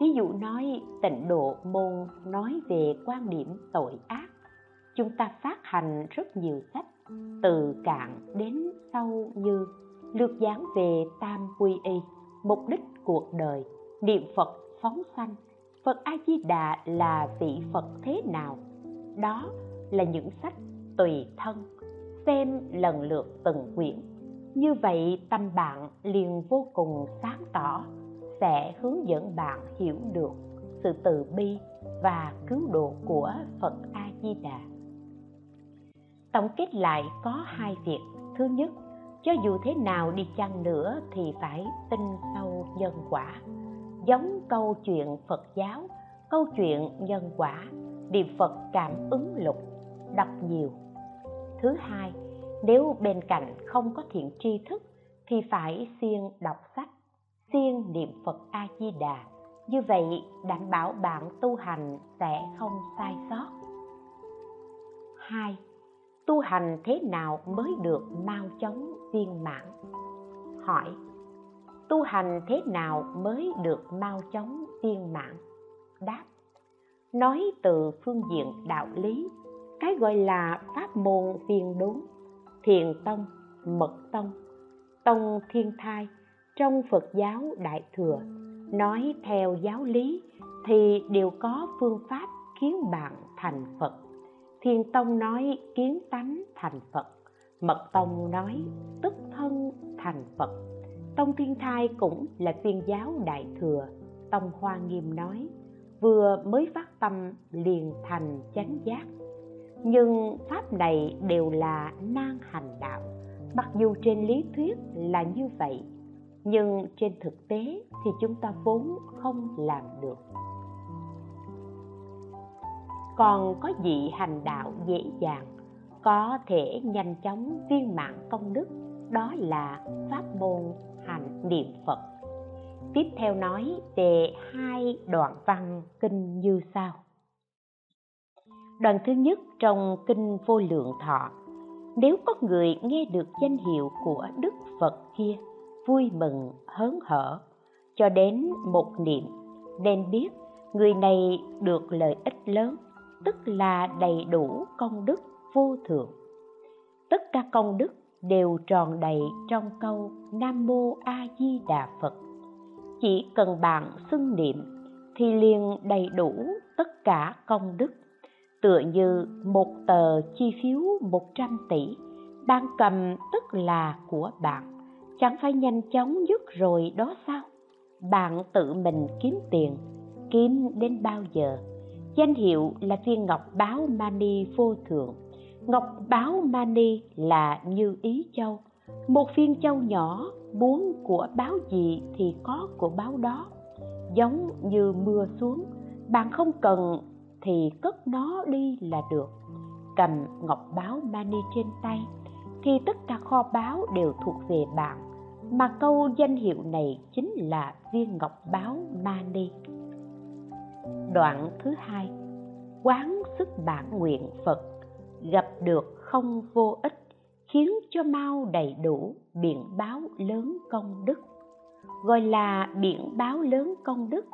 Ví dụ nói, tịnh độ môn nói về quan điểm tội ác. Chúng ta phát hành rất nhiều sách, từ cạn đến sâu như lược giảng về tam quy y, mục đích cuộc đời, niệm phật phóng sanh phật a di đà là vị phật thế nào? Đó là những sách tùy thân, xem lần lượt từng quyển. Như vậy, tâm bạn liền vô cùng sáng tỏ, sẽ hướng dẫn bạn hiểu được sự từ bi và cứu độ của phật a di đà tổng kết lại có hai việc. Thứ nhất, cho dù thế nào đi chăng nữa thì phải tin sâu nhân quả giống câu chuyện phật giáo, câu chuyện nhân quả, niệm phật cảm ứng lục, đọc nhiều. Thứ hai, nếu bên cạnh không có thiện tri thức thì phải siêng đọc sách, siêng niệm phật a di đà như vậy, đảm bảo bạn tu hành sẽ không sai sót. Hai, tu hành thế nào mới được mau chóng viên mãn? Hỏi tu hành thế nào mới được mau chóng viên mãn? Đáp, nói từ phương diện đạo lý, cái gọi là pháp môn viên đúng, thiền tông, mật tông tông thiên thai trong phật giáo đại thừa. Nói theo giáo lý thì đều có phương pháp khiến bạn thành phật. Thiên tông nói kiến tánh thành phật, mật tông nói tức thân thành phật tông thiên thai cũng là tuyên giáo đại thừa. Tông hoa nghiêm nói, vừa mới phát tâm liền thành chánh giác. Nhưng pháp này đều là nan hành đạo. Mặc dù trên lý thuyết là như vậy, nhưng trên thực tế thì chúng ta vốn không làm được. Còn có vị hành đạo dễ dàng, có thể nhanh chóng viên mãn công đức, đó là pháp môn hành niệm phật. Tiếp theo nói về hai đoạn văn kinh như sau. Đoạn thứ nhất trong kinh vô lượng thọ, nếu có người nghe được danh hiệu của đức phật kia, vui mừng, hớn hở, cho đến một niệm, nên biết người này được lợi ích lớn, tức là đầy đủ công đức vô thượng. Tất cả công đức đều tròn đầy trong câu nam mô a di đà phật. Chỉ cần bạn xưng niệm thì liền đầy đủ tất cả công đức, tựa như một tờ chi phiếu 100 tỷ bạn cầm tức là của bạn. Chẳng phải nhanh chóng dứt rồi đó sao? Bạn tự mình kiếm tiền, kiếm đến bao giờ? Danh hiệu là viên ngọc báo mani vô thượng ngọc báo mani là như ý châu, một viên châu nhỏ, muốn của báo gì thì có của báo đó. Giống như mưa xuống, bạn không cần thì cất nó đi là được. Cầm ngọc báo mani trên tay, thì tất cả kho báo đều thuộc về bạn. Mà câu danh hiệu này chính là viên ngọc báo mani. Đoạn thứ hai. Quán sức bản nguyện phật gặp được không vô ích, khiến cho mau đầy đủ biện báo lớn công đức. Gọi là biện báo lớn công đức,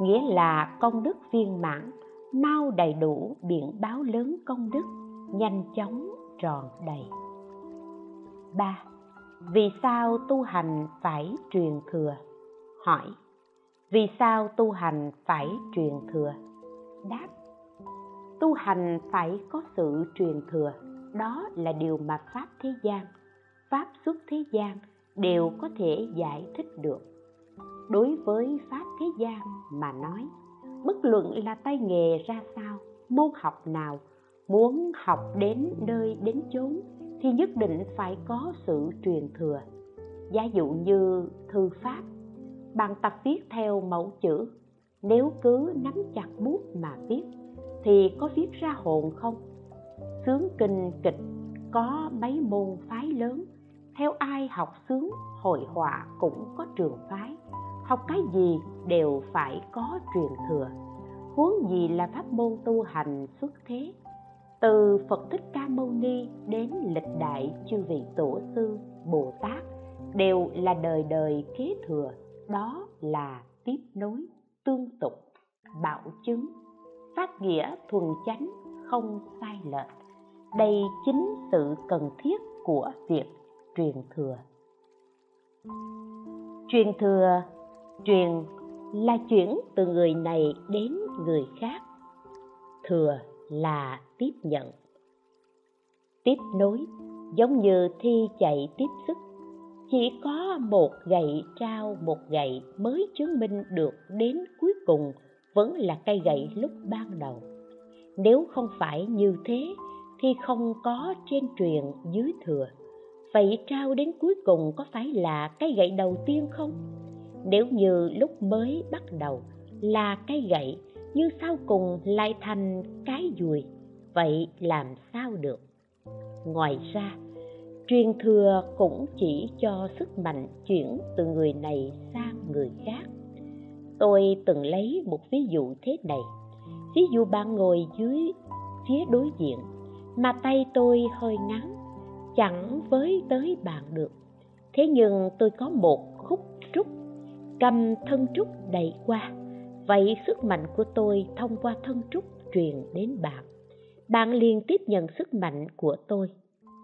nghĩa là công đức viên mãn. Mau đầy đủ biện báo lớn công đức, nhanh chóng tròn đầy. Ba, vì sao tu hành phải truyền thừa? Hỏi. Vì sao tu hành phải truyền thừa? Đáp tu hành phải có sự truyền thừa. Đó là điều mà pháp thế gian, pháp xuất thế gian đều có thể giải thích được. Đối với pháp thế gian mà nói, bất luận là tay nghề ra sao, môn học nào, muốn học đến nơi đến chốn thì nhất định phải có sự truyền thừa. Giả dụ như thư pháp, bạn tập viết theo mẫu chữ, nếu cứ nắm chặt bút mà viết thì có viết ra hồn không? Sướng kinh kịch, có mấy môn phái lớn. Theo ai học sướng, hội họa cũng có trường phái. Học cái gì đều phải có truyền thừa. Huống gì là pháp môn tu hành xuất thế? Từ phật thích ca mâu ni đến lịch đại chư vị tổ sư bồ tát đều là đời đời kế thừa, đó là tiếp nối tương tục, bảo chứng phát nghĩa thuần chánh không sai lệch. Đây chính sự cần thiết của việc truyền thừa. Truyền thừa, truyền là chuyển từ người này đến người khác. Thừa là tiếp nhận. Tiếp nối, giống như thi chạy tiếp sức. Chỉ có một gậy trao một gậy mới chứng minh được đến cuối cùng vẫn là cây gậy lúc ban đầu. Nếu không phải như thế, thì không có trên truyền dưới thừa. Vậy trao đến cuối cùng có phải là cây gậy đầu tiên không? Nếu như lúc mới bắt đầu là cây gậy nhưng sau cùng lại thành cái dùi, vậy làm sao được? Ngoài ra, truyền thừa cũng chỉ cho sức mạnh chuyển từ người này sang người khác tôi từng lấy một ví dụ thế này. Ví dụ bạn ngồi dưới phía đối diện, mà tay tôi hơi ngắn, chẳng với tới bạn được. Thế nhưng tôi có một khúc trúc, cầm thân trúc đẩy qua. Vậy sức mạnh của tôi thông qua thân trúc truyền đến bạn. Bạn liền tiếp nhận sức mạnh của tôi.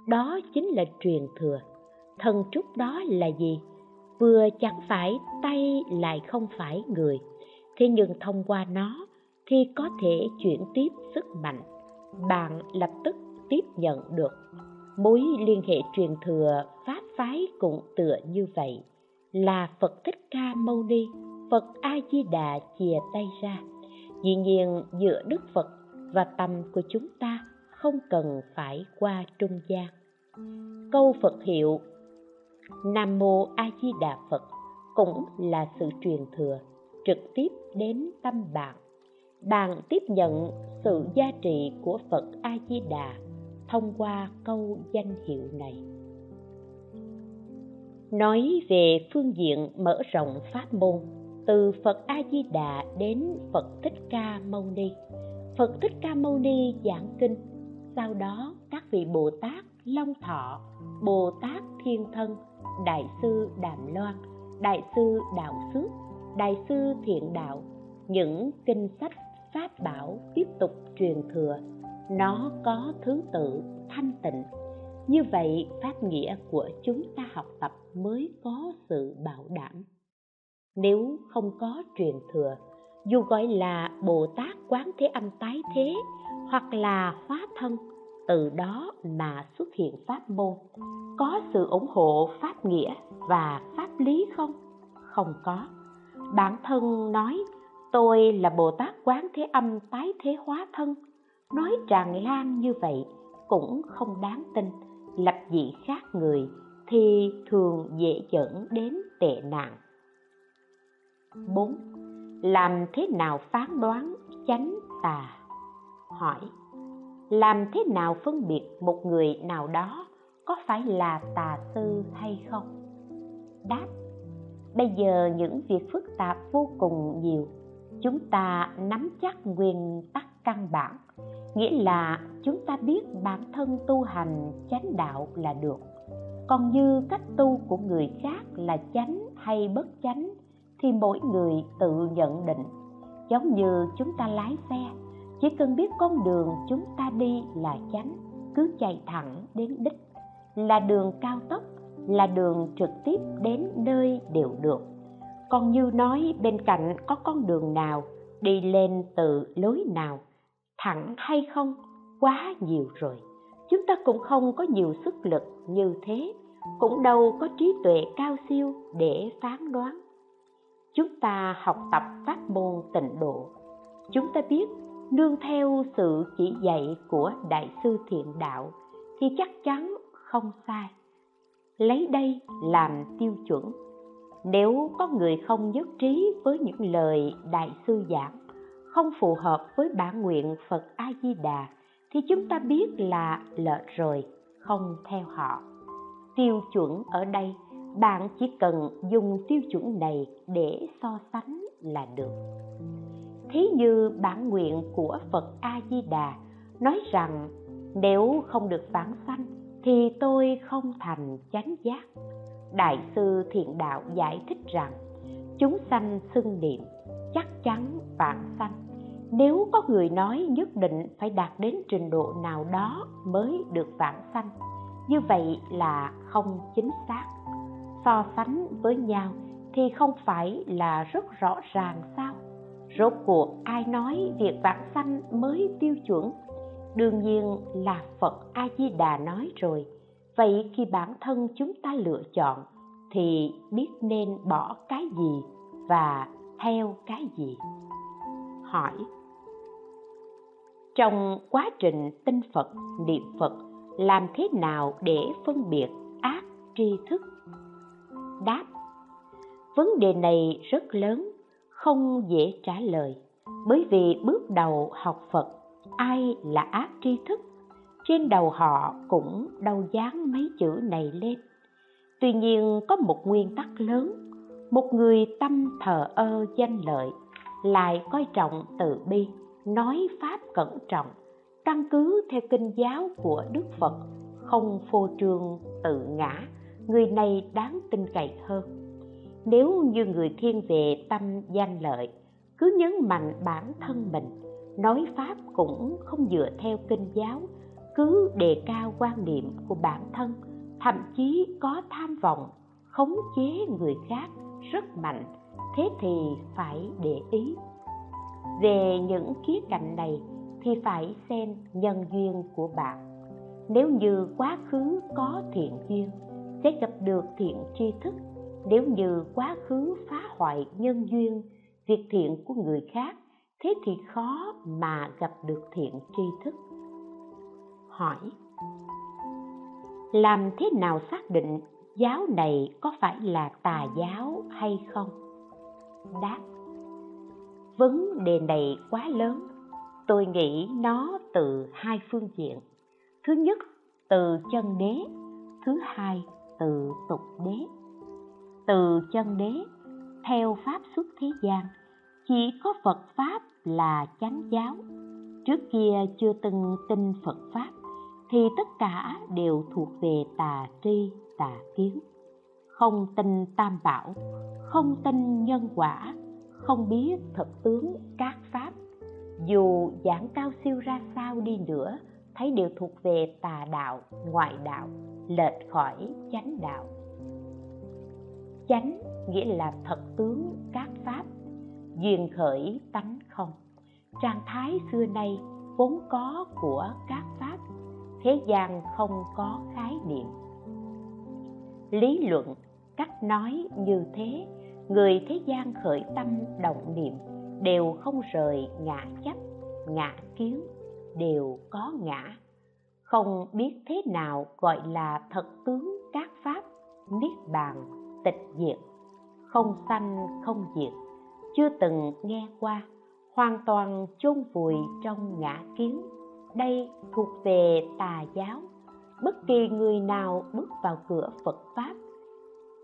Đó chính là truyền thừa. Thân trúc đó là gì? Vừa chẳng phải tay lại không phải người. Thế nhưng thông qua nó thì có thể chuyển tiếp sức mạnh. Bạn lập tức tiếp nhận được. Mối liên hệ truyền thừa pháp phái cũng tựa như vậy. Là phật thích ca mâu ni, phật a di đà chìa tay ra. Dĩ nhiên, giữa đức phật và tâm của chúng ta không cần phải qua trung gian. Câu phật hiệu nam mô a di đà phật, cũng là sự truyền thừa, trực tiếp đến tâm bạn. Bạn tiếp nhận sự giá trị của phật a di đà thông qua câu danh hiệu này. Nói về phương diện mở rộng pháp môn, từ phật a di đà đến phật thích ca mâu ni. Phật thích ca mâu ni giảng kinh, sau đó các vị bồ tát long thọ, bồ tát thiên thân đại sư đàm loan, đại sư đạo xước, đại sư thiện đạo. Những kinh sách, pháp bảo tiếp tục truyền thừa. Nó có thứ tự thanh tịnh. Như vậy, pháp nghĩa của chúng ta học tập mới có sự bảo đảm. Nếu không có truyền thừa, dù gọi là bồ tát quán thế âm tái thế hoặc là hóa thân từ đó mà xuất hiện pháp môn. Có sự ủng hộ pháp nghĩa và pháp lý không? Không có. Bản thân nói, tôi là bồ tát quán thế âm tái thế hóa thân. Nói tràn lan như vậy cũng không đáng tin. Lập dị khác người thì thường dễ dẫn đến tệ nạn. 4. Làm thế nào phán đoán chánh tà? Hỏi. Làm thế nào phân biệt một người nào đó có phải là tà sư hay không? đáp, bây giờ những việc phức tạp vô cùng nhiều. Chúng ta nắm chắc nguyên tắc căn bản, nghĩa là chúng ta biết bản thân tu hành chánh đạo là được. Còn như cách tu của người khác là chánh hay bất chánh thì mỗi người tự nhận định, giống như chúng ta lái xe chỉ cần biết con đường chúng ta đi là chánh, cứ chạy thẳng đến đích. Là đường cao tốc, là đường trực tiếp đến nơi đều được. Còn như nói bên cạnh có con đường nào, đi lên từ lối nào, thẳng hay không, quá nhiều rồi. Chúng ta cũng không có nhiều sức lực như thế, cũng đâu có trí tuệ cao siêu để phán đoán. Chúng ta học tập pháp môn tịnh độ. Chúng ta biết nương theo sự chỉ dạy của đại sư thiện đạo thì chắc chắn không sai. Lấy đây làm tiêu chuẩn. Nếu có người không nhất trí với những lời đại sư giảng, không phù hợp với bản nguyện phật a di đà thì chúng ta biết là lệch rồi, không theo họ. Tiêu chuẩn ở đây, bạn chỉ cần dùng tiêu chuẩn này để so sánh là được thí như bản nguyện của phật a di đà nói rằng, nếu không được vãng sanh, thì tôi không thành chánh giác. Đại sư thiện đạo giải thích rằng, chúng sanh xưng niệm, chắc chắn vãng sanh. Nếu có người nói nhất định phải đạt đến trình độ nào đó mới được vãng sanh, như vậy là không chính xác. So sánh với nhau thì không phải là rất rõ ràng sao? Rốt cuộc ai nói việc vãng sanh mới tiêu chuẩn? Đương nhiên là phật a di đà nói rồi. Vậy khi bản thân chúng ta lựa chọn thì biết nên bỏ cái gì và theo cái gì? Hỏi. Trong quá trình tinh phật, niệm phật, làm thế nào để phân biệt ác tri thức? Đáp. Vấn đề này rất lớn không dễ trả lời. Bởi vì bước đầu học phật, ai là ác tri thức? Trên đầu họ cũng đâu dán mấy chữ này lên. Tuy nhiên có một nguyên tắc lớn, một người tâm thờ ơ danh lợi lại coi trọng từ bi, nói pháp cẩn trọng, căn cứ theo kinh giáo của đức phật, không phô trương tự ngã. Người này đáng tin cậy hơn nếu như người thiên về tâm danh lợi, cứ nhấn mạnh bản thân mình, nói pháp cũng không dựa theo kinh giáo, cứ đề cao quan niệm của bản thân, thậm chí có tham vọng, khống chế người khác rất mạnh, thế thì phải để ý. Về những khía cạnh này thì phải xem nhân duyên của bạn. Nếu như quá khứ có thiện duyên, sẽ gặp được thiện tri thức nếu như quá khứ phá hoại nhân duyên, việc thiện của người khác, thế thì khó mà gặp được thiện tri thức. Hỏi, làm thế nào xác định giáo này có phải là tà giáo hay không? Đáp, vấn đề này quá lớn. Tôi nghĩ nó từ hai phương diện. Thứ nhất, từ chân đế, thứ hai, từ tục đế từ chân đế, theo pháp xuất thế gian, chỉ có phật pháp là chánh giáo. Trước kia chưa từng tin phật pháp, thì tất cả đều thuộc về tà tri, tà kiến. Không tin tam bảo, không tin nhân quả, không biết thực tướng các pháp. Dù giảng cao siêu ra sao đi nữa, thấy đều thuộc về tà đạo, ngoại đạo, lệch khỏi chánh đạo chánh, nghĩa là thật tướng, các pháp, duyên khởi, tánh không. Trạng thái xưa nay vốn có của các pháp, thế gian không có khái niệm. Lý luận, cách nói như thế, người thế gian khởi tâm động niệm đều không rời ngã chấp, ngã kiến đều có ngã. Không biết thế nào gọi là thật tướng các pháp, niết bàn tịch diệt, không sanh, không diệt, chưa từng nghe qua, hoàn toàn chôn vùi trong ngã kiến. Đây thuộc về tà giáo. Bất kỳ người nào bước vào cửa phật pháp,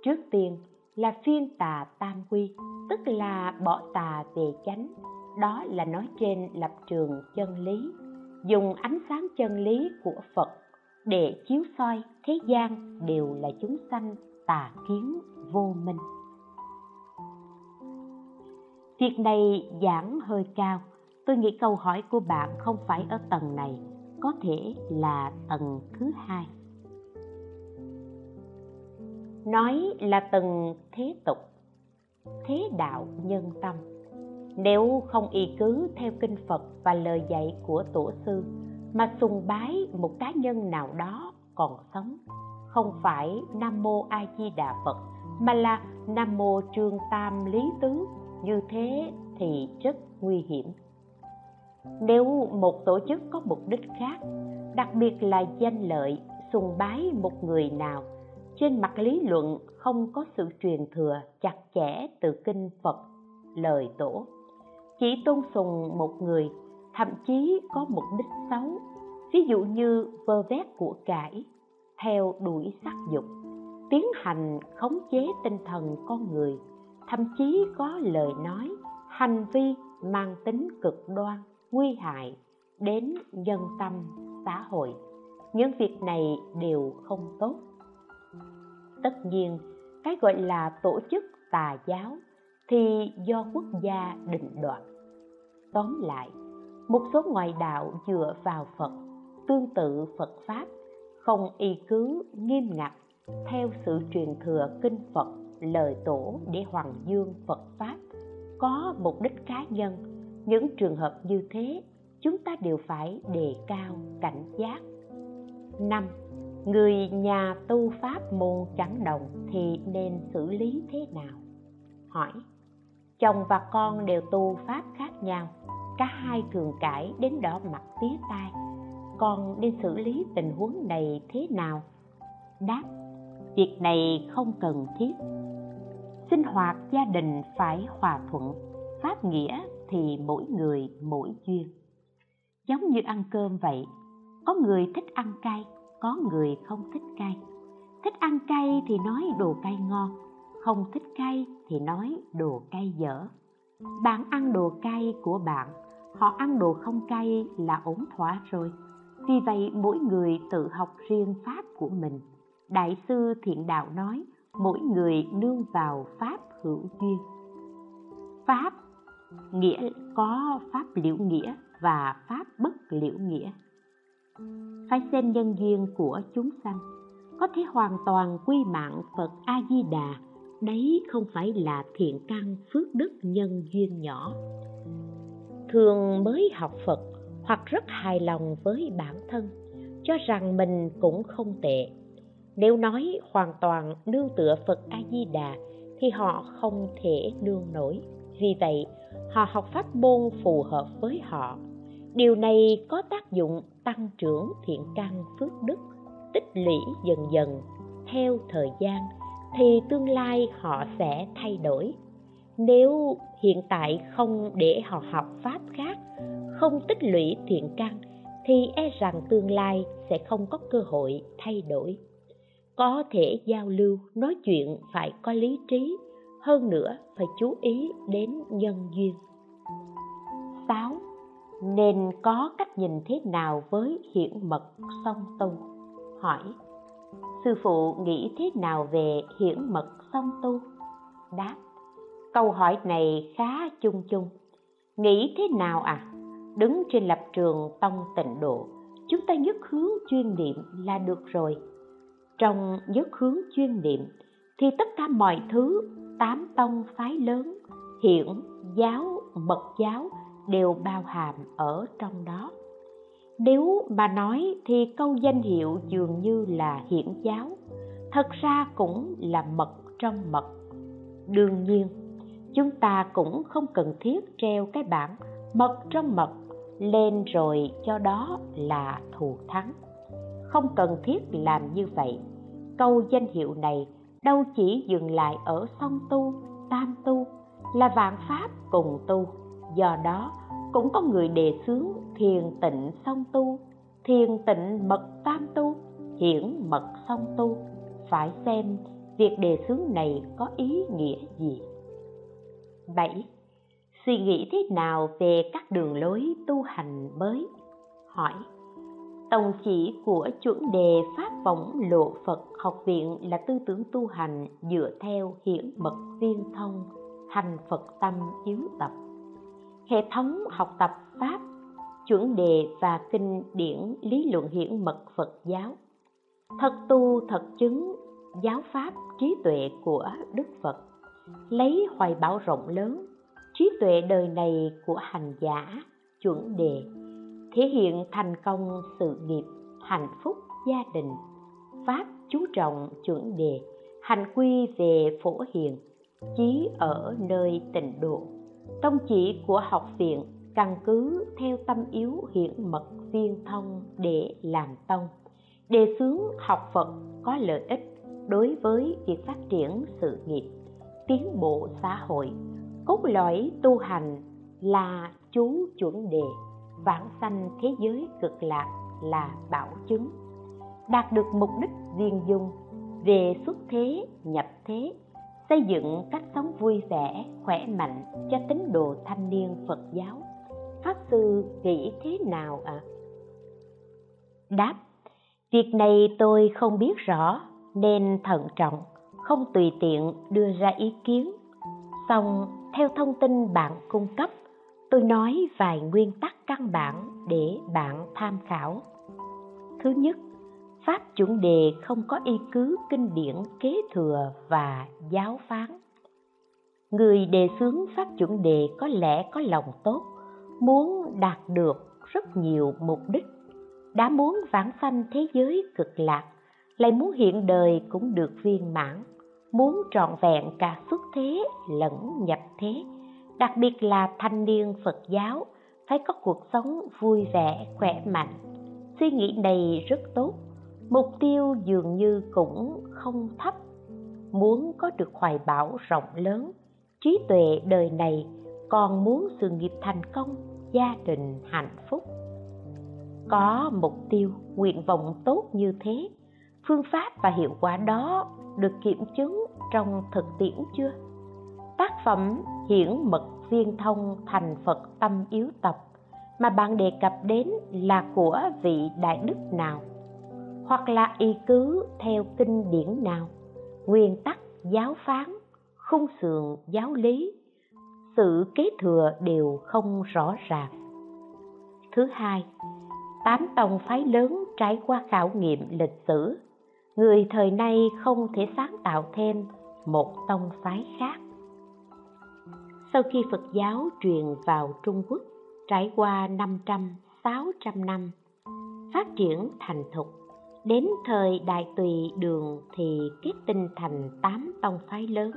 trước tiên là phiên tà tam quy, tức là bỏ tà về chánh. Đó là nói trên lập trường chân lý, dùng ánh sáng chân lý của phật để chiếu soi thế gian đều là chúng sanh tà kiến vô minh. Việc này giảng hơi cao. Tôi nghĩ câu hỏi của bạn không phải ở tầng này, có thể là tầng thứ hai. Nói là tầng thế tục, thế đạo nhân tâm. Nếu không y cứ theo kinh phật và lời dạy của tổ sư, mà sùng bái một cá nhân nào đó còn sống không phải nam mô a di đà phật, mà là nam mô trương tam lý tứ. Như thế thì rất nguy hiểm. Nếu một tổ chức có mục đích khác, đặc biệt là danh lợi, sùng bái một người nào, trên mặt lý luận không có sự truyền thừa chặt chẽ từ kinh phật, lời tổ. Chỉ tôn sùng một người, thậm chí có mục đích xấu. Ví dụ như vơ vét của cải theo đuổi sắc dục, tiến hành khống chế tinh thần con người, thậm chí có lời nói, hành vi mang tính cực đoan, nguy hại đến nhân tâm, xã hội. Những việc này đều không tốt. Tất nhiên, cái gọi là tổ chức tà giáo thì do quốc gia định đoạt. Tóm lại, một số ngoại đạo dựa vào phật, tương tự phật pháp không y cứ nghiêm ngặt, theo sự truyền thừa kinh phật, lời tổ để hoàng dương, phật pháp, có mục đích cá nhân. Những trường hợp như thế, chúng ta đều phải đề cao cảnh giác. Năm, người nhà tu pháp môn chẳng đồng thì nên xử lý thế nào? Hỏi, chồng và con đều tu pháp khác nhau, cả hai thường cãi đến đỏ mặt tía tai con nên xử lý tình huống này thế nào? Đáp, việc này không cần thiết. Sinh hoạt gia đình phải hòa thuận, pháp nghĩa thì mỗi người mỗi duyên. Giống như ăn cơm vậy, có người thích ăn cay, có người không thích cay. Thích ăn cay thì nói đồ cay ngon, không thích cay thì nói đồ cay dở. Bạn ăn đồ cay của bạn, họ ăn đồ không cay là ổn thỏa rồi vì vậy, mỗi người tự học riêng pháp của mình. Đại sư thiện đạo nói, mỗi người nương vào pháp hữu duyên. Pháp nghĩa có pháp liễu nghĩa và pháp bất liễu nghĩa. Phải xem nhân duyên của chúng sanh. Có thể hoàn toàn quy mạng phật a di đà đấy không phải là thiện căn phước đức nhân duyên nhỏ. Thường mới học phật hoặc rất hài lòng với bản thân, cho rằng mình cũng không tệ. Nếu nói hoàn toàn nương tựa phật a di đà thì họ không thể nương nổi. Vì vậy, họ học pháp môn phù hợp với họ. Điều này có tác dụng tăng trưởng thiện căn phước đức, tích lũy dần dần. Theo thời gian thì tương lai họ sẽ thay đổi. Nếu hiện tại không để họ học pháp khác không tích lũy thiện căn, thì e rằng tương lai sẽ không có cơ hội thay đổi có thể giao lưu, nói chuyện phải có lý trí, hơn nữa phải chú ý đến nhân duyên 6. Nên có cách nhìn thế nào với hiển mật song tu? Hỏi, Sư phụ nghĩ thế nào về hiển mật song tu? Đáp, Câu hỏi này khá chung chung Nghĩ thế nào à? Đứng trên lập trường tông tịnh độ. Chúng ta nhất hướng chuyên niệm là được rồi. Trong nhất hướng chuyên niệm Thì tất cả mọi thứ, tám tông phái lớn, hiển, giáo, mật giáo đều bao hàm ở trong đó. Nếu mà nói thì câu danh hiệu dường như là hiển giáo, thật ra cũng là mật trong mật. Đương nhiên, chúng ta cũng không cần thiết treo cái bảng mật trong mật lên rồi cho đó là thù thắng. Không cần thiết làm như vậy. Câu danh hiệu này đâu chỉ dừng lại ở song tu, tam tu, là vạn pháp cùng tu. Do đó, cũng có người đề xướng thiền tịnh song tu, thiền tịnh mật tam tu, hiển mật song tu. Phải xem việc đề xướng này có ý nghĩa gì. 7. Suy nghĩ thế nào về các đường lối tu hành mới? Hỏi Tổng chỉ của chuẩn đề Pháp võng lộ Phật học viện là tư tưởng tu hành dựa theo hiển mật viên thông, hành Phật tâm yếu tập. Hệ thống học tập Pháp, chuẩn đề và kinh điển lý luận hiển mật Phật giáo. Thật tu thật chứng giáo Pháp trí tuệ của Đức Phật, lấy hoài bão rộng lớn, trí tuệ đời này của hành giả, chuẩn đề thể hiện thành công sự nghiệp hạnh phúc gia đình. Pháp chú trọng chuẩn đề hành quy về phổ hiền chí ở nơi tịnh độ. Tông chỉ của học viện căn cứ theo tâm yếu hiển mật viên thông để làm tông. Đề xướng học phật có lợi ích đối với việc phát triển sự nghiệp tiến bộ xã hội cốt lõi tu hành là chú chuẩn đề. Vãng sanh thế giới cực lạc là bảo chứng. Đạt được mục đích viên dung, về xuất thế, nhập thế, xây dựng cách sống vui vẻ, khỏe mạnh cho tín đồ thanh niên phật giáo. Pháp sư nghĩ thế nào ạ? À? đáp, việc này tôi không biết rõ, nên thận trọng, không tùy tiện đưa ra ý kiến song theo thông tin bạn cung cấp, tôi nói vài nguyên tắc căn bản để bạn tham khảo. Thứ nhất, pháp chuẩn đề không có y cứ, kinh điển, kế thừa và giáo phán. Người đề xướng pháp chuẩn đề có lẽ có lòng tốt, muốn đạt được rất nhiều mục đích. Đã muốn vãng sanh thế giới cực lạc, lại muốn hiện đời cũng được viên mãn muốn trọn vẹn cả xuất thế lẫn nhập thế. Đặc biệt là thanh niên phật giáo phải có cuộc sống vui vẻ, khỏe mạnh. Suy nghĩ này rất tốt. Mục tiêu dường như cũng không thấp. Muốn có được hoài bão rộng lớn, trí tuệ đời này còn muốn sự nghiệp thành công, gia đình hạnh phúc. Có mục tiêu, nguyện vọng tốt như thế phương pháp và hiệu quả đó được kiểm chứng trong thực tiễn chưa? Tác phẩm hiển mật viên thông thành phật tâm yếu tập mà bạn đề cập đến là của vị đại đức nào? Hoặc là y cứ theo kinh điển nào? Nguyên tắc giáo phán, khung sườn giáo lý, sự kế thừa đều không rõ ràng. Thứ hai, tám tông phái lớn trải qua khảo nghiệm lịch sử người thời nay không thể sáng tạo thêm một tông phái khác. Sau khi Phật giáo truyền vào Trung Quốc trải qua 500, 600 năm phát triển thành thục đến thời đại tùy đường thì kết tinh thành tám tông phái lớn.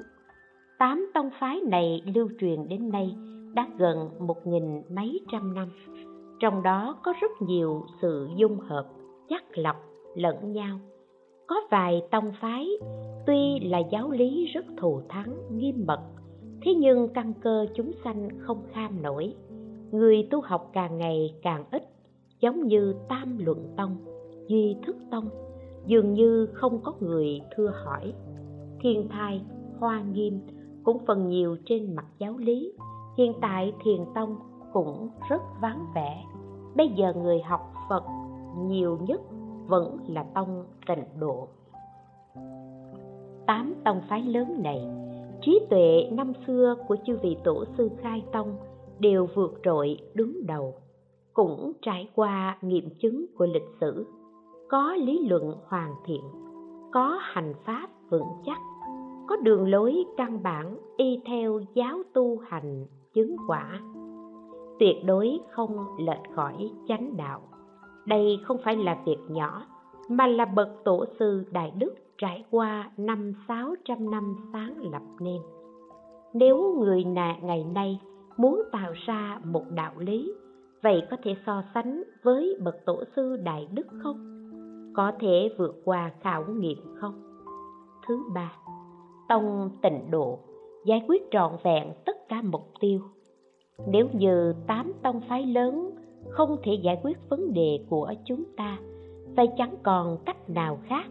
Tám tông phái này lưu truyền đến nay đã gần một nghìn mấy trăm năm trong đó có rất nhiều sự dung hợp chắc lọc lẫn nhau có vài tông phái, tuy là giáo lý rất thù thắng, nghiêm mật, thế nhưng căn cơ chúng sanh không kham nổi. Người tu học càng ngày càng ít, giống như tam luận tông, duy thức tông, dường như không có người thưa hỏi. Thiên thai, hoa nghiêm cũng phần nhiều trên mặt giáo lý, hiện tại thiền tông cũng rất vắng vẻ. Bây giờ người học phật nhiều nhất vẫn là tông tịnh độ. Tám tông phái lớn này, trí tuệ năm xưa của chư vị tổ sư khai tông đều vượt trội đứng đầu, cũng trải qua nghiệm chứng của lịch sử. Có lý luận hoàn thiện, có hành pháp vững chắc, có đường lối căn bản y theo giáo tu hành chứng quả. Tuyệt đối không lệch khỏi chánh đạo đây không phải là việc nhỏ, mà là bậc tổ sư đại đức trải qua năm sáu trăm năm sáng lập nên. Nếu người nạ ngày nay muốn tạo ra một đạo lý, vậy có thể so sánh với bậc tổ sư đại đức không? Có thể vượt qua khảo nghiệm không? Thứ ba, tông tịnh độ, giải quyết trọn vẹn tất cả mục tiêu. Nếu như tám tông phái lớn không thể giải quyết vấn đề của chúng ta. Vậy chẳng còn cách nào khác.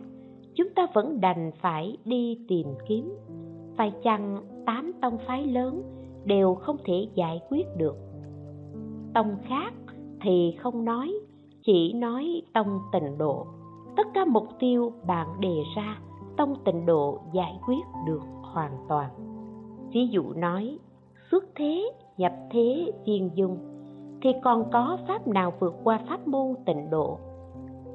Chúng ta vẫn đành phải đi tìm kiếm. Phải chăng tám tông phái lớn đều không thể giải quyết được? Tông khác thì không nói, chỉ nói tông tịnh độ. Tất cả mục tiêu bạn đề ra, tông tịnh độ giải quyết được hoàn toàn. Ví dụ nói, xuất thế, nhập thế viên dung thì còn có pháp nào vượt qua pháp môn tịnh độ?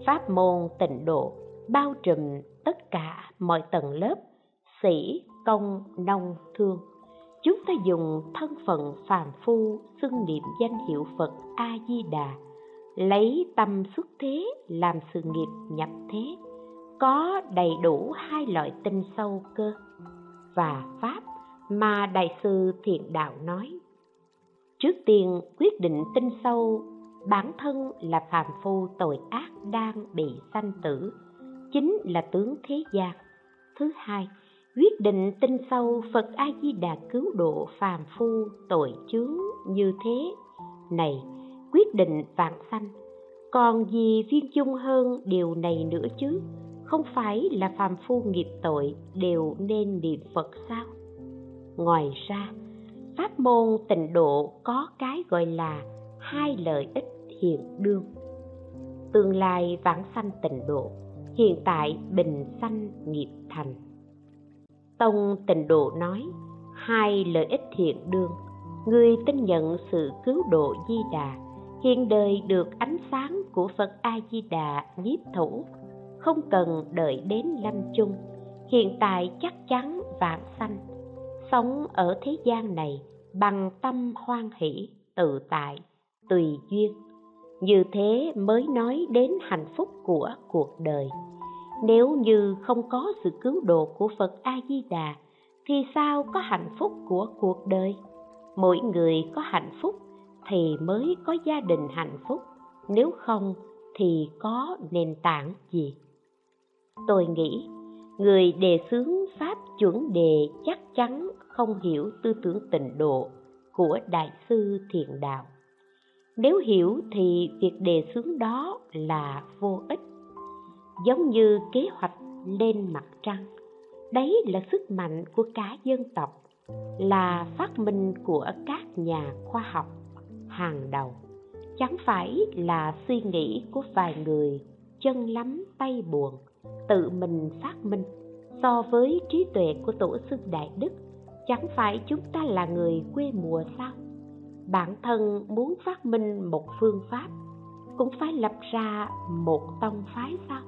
Pháp môn tịnh độ bao trùm tất cả mọi tầng lớp, sĩ, công, nông, thương. Chúng ta dùng thân phận phàm phu xưng niệm danh hiệu phật a di đà lấy tâm xuất thế làm sự nghiệp nhập thế, có đầy đủ hai loại tinh sâu cơ và pháp mà đại sư thiện đạo nói trước tiên, quyết định tinh sâu, bản thân là phàm phu tội ác đang bị sanh tử, chính là tướng thế gian. Thứ hai, quyết định tinh sâu phật a di đà cứu độ phàm phu tội chướng như thế. Này, quyết định vạn sanh, còn gì viên chung hơn điều này nữa chứ? Không phải là phàm phu nghiệp tội đều nên niệm phật sao? Ngoài ra pháp môn tịnh độ có cái gọi là hai lợi ích hiện đương. Tương lai vãng sanh tịnh độ, hiện tại bình sanh nghiệp thành. Tông tịnh độ nói, hai lợi ích hiện đương, người tin nhận sự cứu độ di đà, hiện đời được ánh sáng của phật a di đà nhiếp thủ, không cần đợi đến lâm chung, hiện tại chắc chắn vạn sanh, sống ở thế gian này bằng tâm hoan hỷ, tự tại, tùy duyên. Như thế mới nói đến hạnh phúc của cuộc đời. Nếu như không có sự cứu độ của phật a di đà thì sao có hạnh phúc của cuộc đời? Mỗi người có hạnh phúc thì mới có gia đình hạnh phúc. Nếu không thì có nền tảng gì? Tôi nghĩ người đề xướng pháp chuẩn đề chắc chắn không hiểu tư tưởng tịnh độ của đại sư thiện đạo. Nếu hiểu thì việc đề xướng đó là vô ích, giống như kế hoạch lên mặt trăng. Đấy là sức mạnh của cả dân tộc, là phát minh của các nhà khoa học hàng đầu. Chẳng phải là suy nghĩ của vài người chân lắm tay buồn tự mình phát minh. So với trí tuệ của tổ sư đại đức, chẳng phải chúng ta là người quê mùa sao? Bản thân muốn phát minh một phương pháp cũng phải lập ra một tông phái sao?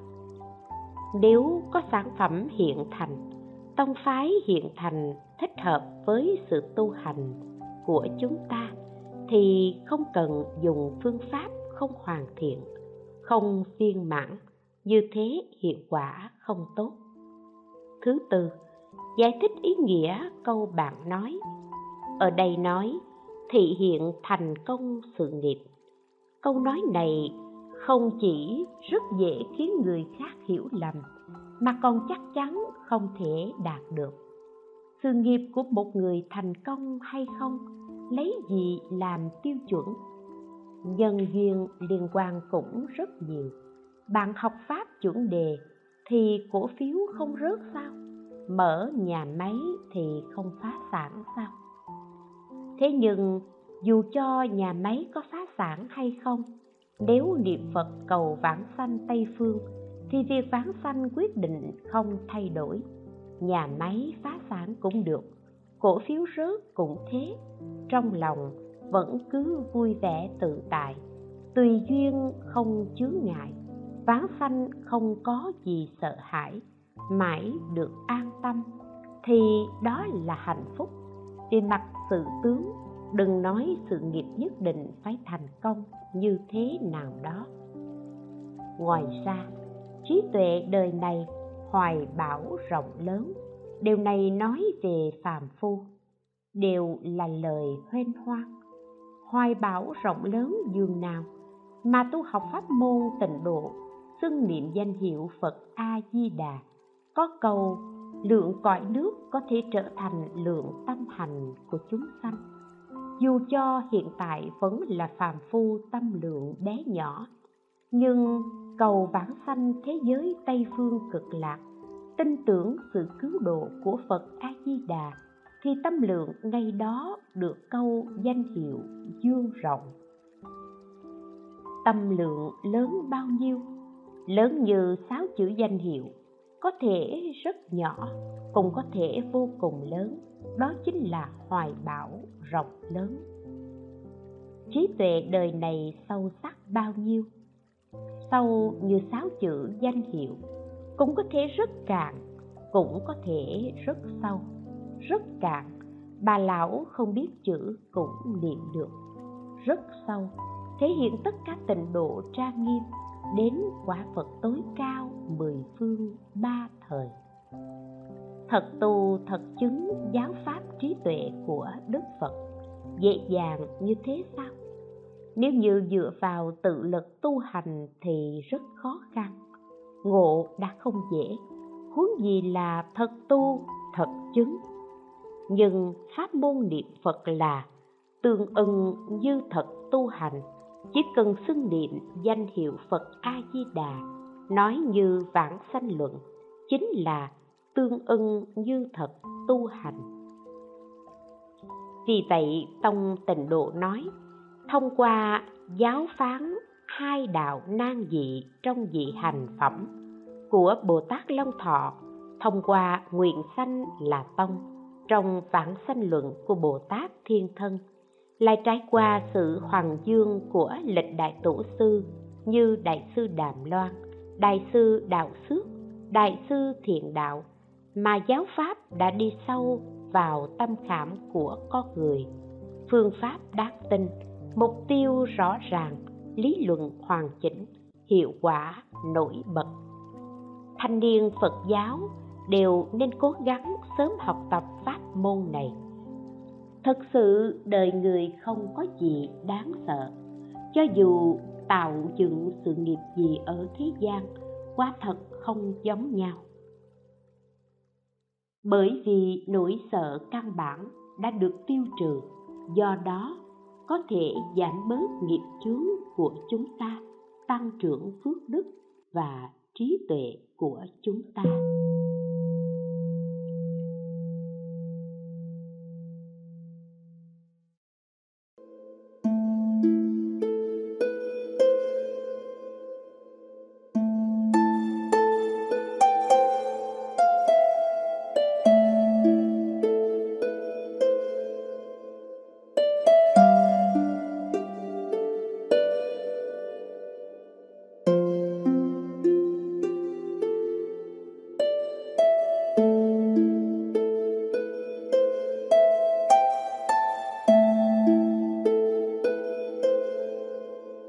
Nếu có sản phẩm hiện thành, tông phái hiện thành thích hợp với sự tu hành của chúng ta, thì không cần dùng phương pháp không hoàn thiện, không viên mãn như thế hiệu quả không tốt. Thứ tư, giải thích ý nghĩa câu bạn nói. Ở đây nói, thị hiện thành công sự nghiệp. Câu nói này không chỉ rất dễ khiến người khác hiểu lầm, mà còn chắc chắn không thể đạt được. Sự nghiệp của một người thành công hay không, lấy gì làm tiêu chuẩn? Nhân duyên liên quan cũng rất nhiều bạn học pháp chuẩn đề thì cổ phiếu không rớt sao? Mở nhà máy thì không phá sản sao? Thế nhưng, dù cho nhà máy có phá sản hay không, nếu niệm phật cầu vãng sanh tây phương thì việc vãng sanh quyết định không thay đổi. Nhà máy phá sản cũng được, cổ phiếu rớt cũng thế. Trong lòng vẫn cứ vui vẻ tự tại, tùy duyên không chướng ngại vãng sanh không có gì sợ hãi, mãi được an tâm, thì đó là hạnh phúc. Về mặt sự tướng, đừng nói sự nghiệp nhất định phải thành công như thế nào đó. Ngoài ra, trí tuệ đời này hoài bão rộng lớn, điều này nói về phàm phu, đều là lời hoen hoang hoài bão rộng lớn dường nào mà tu học pháp môn tịnh độ xưng niệm danh hiệu phật a di đà có câu, lượng cõi nước có thể trở thành lượng tâm hành của chúng sanh. Dù cho hiện tại vẫn là phàm phu tâm lượng bé nhỏ, nhưng cầu vãng sanh thế giới tây phương cực lạc, tin tưởng sự cứu độ của phật a di đà thì tâm lượng ngay đó được câu danh hiệu dương rộng. Tâm lượng lớn bao nhiêu? Lớn như sáu chữ danh hiệu, có thể rất nhỏ, cũng có thể vô cùng lớn. Đó chính là hoài bão rộng lớn. Trí tuệ đời này sâu sắc bao nhiêu? Sâu như sáu chữ danh hiệu, cũng có thể rất cạn, cũng có thể rất sâu. Rất cạn, bà lão không biết chữ cũng niệm được. Rất sâu, thể hiện tất cả tình độ trang nghiêm đến quả phật tối cao mười phương ba thời. Thật tu thật chứng giáo pháp trí tuệ của đức phật, dễ dàng như thế sao? Nếu như dựa vào tự lực tu hành thì rất khó khăn, ngộ đã không dễ. Huống gì là thật tu, thật chứng. Nhưng pháp môn niệm phật là tương ưng như thật tu hành chỉ cần xưng niệm danh hiệu phật a di đà nói như vãng sanh luận, chính là tương ưng như thật tu hành. Vì vậy, tông tịnh độ nói, thông qua giáo phán hai đạo nan dị trong dị hành phẩm của bồ tát long thọ, thông qua nguyện sanh là tông, trong vãng sanh luận của bồ tát thiên thân lại trải qua sự hoàng dương của lịch đại tổ sư như đại sư đàm loan, đại sư đạo xước, đại sư thiện đạo mà giáo pháp đã đi sâu vào tâm khảm của con người. Phương pháp đáng tin mục tiêu rõ ràng, lý luận hoàn chỉnh, hiệu quả nổi bật. Thanh niên phật giáo đều nên cố gắng sớm học tập pháp môn này thực sự, đời người không có gì đáng sợ. Cho dù tạo dựng sự nghiệp gì ở thế gian quá thật không giống nhau. Bởi vì nỗi sợ căn bản đã được tiêu trừ, do đó có thể giảm bớt nghiệp chướng của chúng ta, tăng trưởng phước đức và trí tuệ của chúng ta.